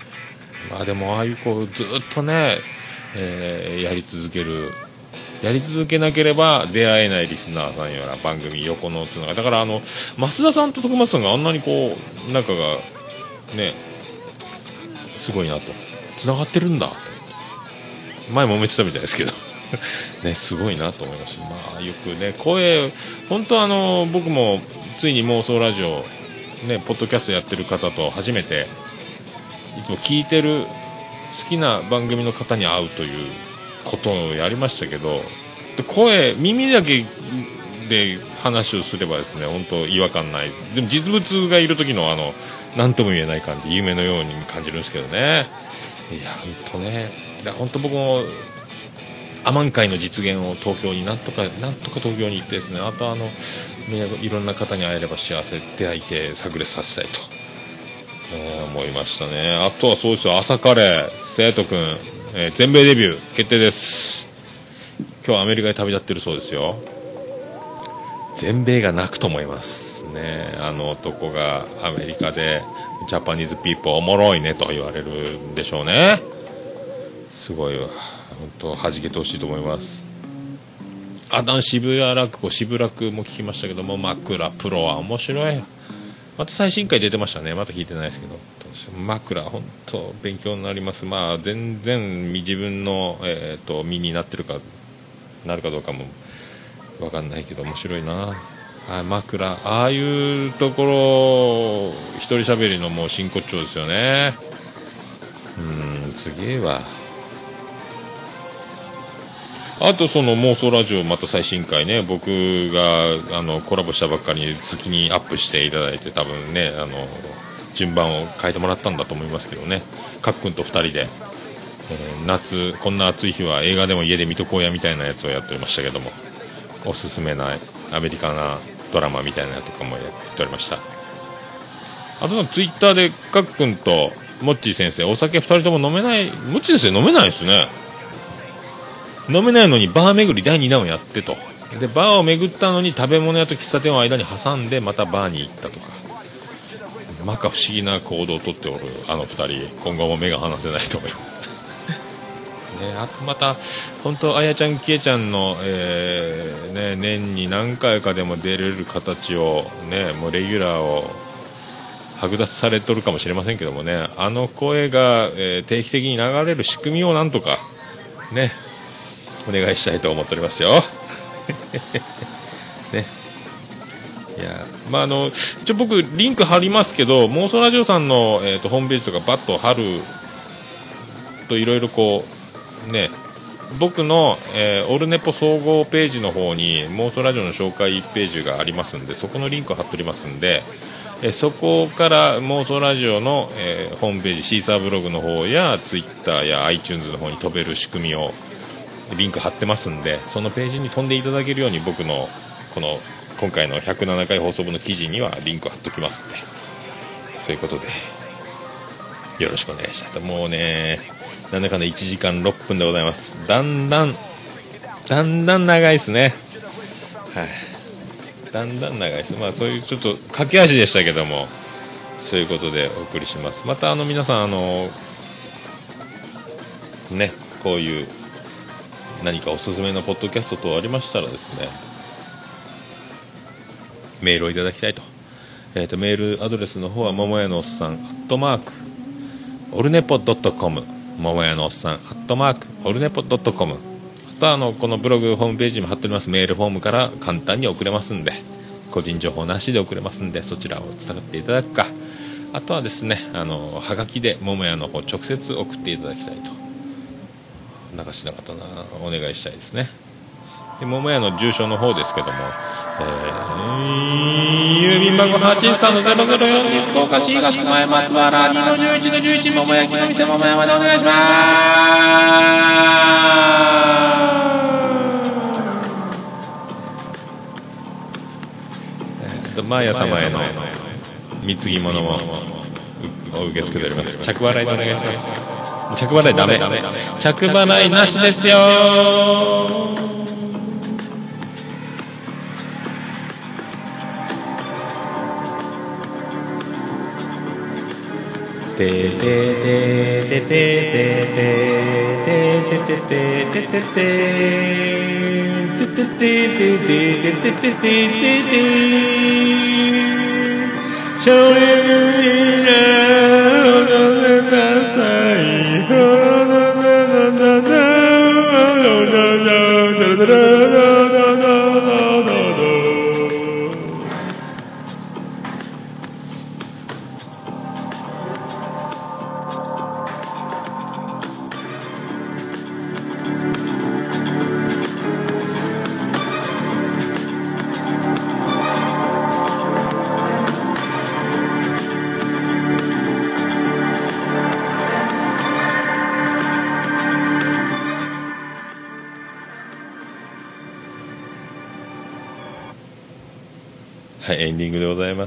まあでもああいうこうずっとね、えーやり続けるやり続けなければ出会えないリスナーさんような番組横のつながり。だからあの増田さんと徳松さんがあんなにこう仲がねすごいなと。つながってるんだ。前もめてたみたいですけど。<laughs> ねすごいなと思いましたまあよくね声本当あの僕もついに妄想ラジオねポッドキャストやってる方と初めていつも聞いてる好きな番組の方に会うということをやりましたけどで声耳だけで話をすればですね本当違和感ない。でも実物がいる時のあの何とも言えない感じ夢のように感じるんですけどね。いや本当ね。本当僕もアマン会の実現を東京になんとかなんとか東京に行ってですねあとあのいろんな方に会えれば幸せ出会い系炸裂させたいと思いましたね。あとはそうですよ朝カレー生徒くん、えー全米デビュー決定です。今日アメリカに旅立ってるそうですよ。全米が泣くと思いますね。あの男がアメリカで Japanese people おもろいねと言われるんでしょうね。すごいわ本当弾けてほしいと思います。あの渋谷落語渋楽も聞きましたけども枕プロは面白い。また最新回出てましたね。また聞いてないですけど。枕本当勉強になります。まあ全然自分の、えー、と身になってるかなるかどうかもわかんないけど面白いな。はい枕。ああいうところ一人喋りのもう真骨頂ですよね。うんすげえわ。あとその妄想ラジオまた最新回ね。僕があのコラボしたばっかりに先にアップしていただいて多分ねあの順番を変えてもらったんだと思いますけどね。かっくんと2人で、えー夏こんな暑い日は映画でも家で見とこうやみたいなやつをやっておりましたけども。おすすめなアメリカなドラマみたいなやつとかもやっておりました。あとのツイッターでかっくんとモッチー先生お酒2人とも飲めないモッチー先生飲めないですね。飲めないのにバー巡り第2弾をやってと。でバーを巡ったのに食べ物屋と喫茶店を間に挟んでまたバーに行ったとか。まか不思議な行動をとっておるあの2人今後も目が離せないと思います <laughs> ね、あとまた本当あやちゃんきえちゃんの、えーね、年に何回かでも出れる形をねもうレギュラーを剥奪されとるかもしれませんけどもねあの声が、えー定期的に流れる仕組みをなんとかねお願いしたいと思っておりますよ。<laughs> ね。いや、まあ、あの、一応僕、リンク貼りますけど、妄想ラジオさんの、えー、とホームページとかバッと貼るといろいろこう、ね、僕の、えーオルネポ総合ページの方に妄想ラジオの紹介ページがありますんで、そこのリンクを貼っておりますんで、えーそこから妄想ラジオの、えーホームページ、シーサーブログの方や、ツイッターや iTunes の方に飛べる仕組みを、リンク貼ってますんでそのページに飛んでいただけるように僕のこの今回の107回放送分の記事にはリンク貼っときますんで。そういうことでよろしくお願いしたいもうねなんだかんだ1時間6分でございます。だんだんだんだん長いですね。はい。だんだん長いです。まあそういうちょっと駆け足でしたけどもそういうことでお送りします。またあの皆さんあのねこういう何かおすすめのポッドキャスト等ありましたらですねメールをいただきたいと,、えー、とメールアドレスの方は桃屋のおっさんアットマークオルネポドットコム。桃屋のおっさんアットマークオルネポドットコム。あとはあのこのブログホームページにも貼っておりますメールフォームから簡単に送れますんで個人情報なしで送れますんでそちらを伝っていただくか。あとはですねあのはがきで桃屋の方直接送っていただきたいと。流しなかったなお願いしたいですね。で桃屋の住所の方ですけども、えー、郵便番号813-004福岡市東区前松原2の11の11桃焼きの店桃屋までお願いします。とマーヤ様への貢ぎ物を受け付けております。着払いでお願いします。着払いダメ。着払いなしですよ。少年よ、お飲めなさいよ。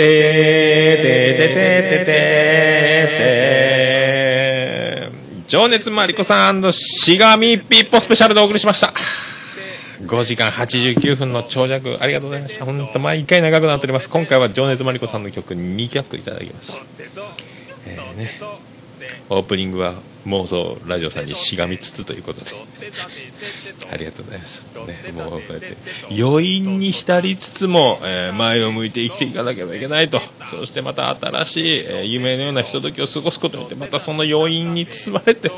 てててててて情熱マリコさんしがみピッポスペシャルでお送りしました。5時間89分の長尺ありがとうございました。本当毎回長くなっております。今回は情熱マリコさんの曲2曲いただきました。えーね。オープニングは妄想ラジオさんにしがみつつということで。ありがとうございます、ね、もうこうやって余韻に浸りつつも、えー前を向いて生きていかなければいけないと。そしてまた新しい、えー夢のようなひとときを過ごすことによってまたその余韻に包まれて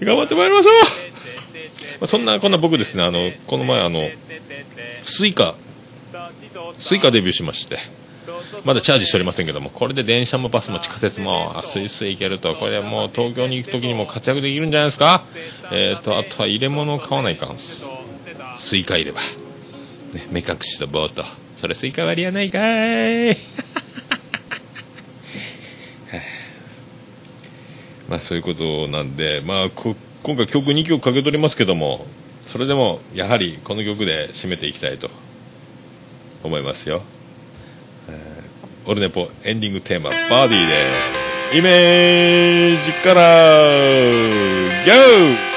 頑張ってまいりましょう。まそんなこんな僕ですね。あのこの前あのスイカスイカデビューしまして。まだチャージしておりませんけどもこれで電車もバスも地下鉄もスイスイ行けると。これはもう東京に行く時にも活躍できるんじゃないですか？えっ、とあとは入れ物を買わないかんす。スイカいれば、ね、目隠しと棒とそれスイカ割りやないかー <laughs> い。まあそういうことなんで、まあ、こ今回曲2曲かけ取りますけどもそれでもやはりこの曲で締めていきたいと思いますよ、えーオルネポエンディングテーマ「バーディー」でイメージからギ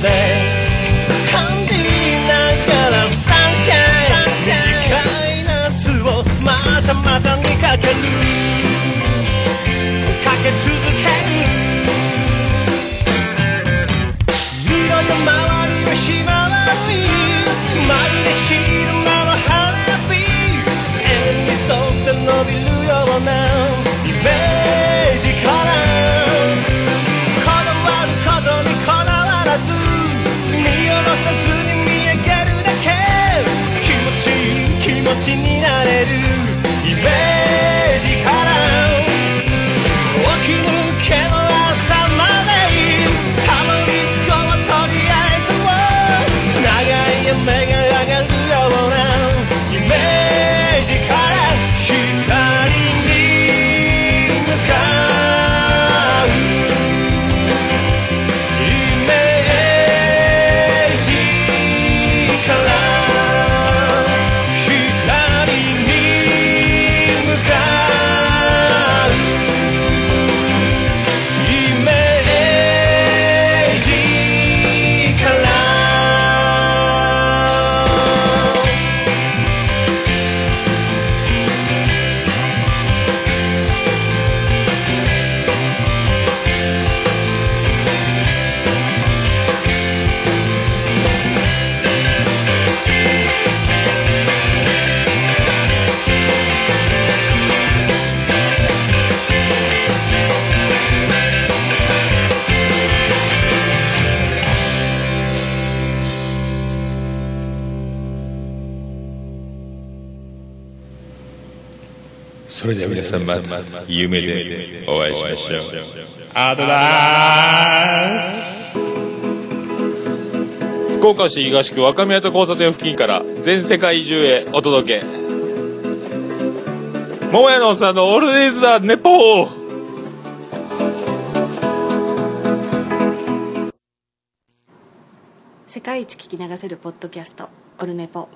someday. さまた夢でお会いしましょう。アドラー福岡市東区若宮と交差点付近から全世界中へお届け。桃屋のおさんのオールディーズ・ザ・ネポー。世界一聞き流せるポッドキャスト「オルネポ」。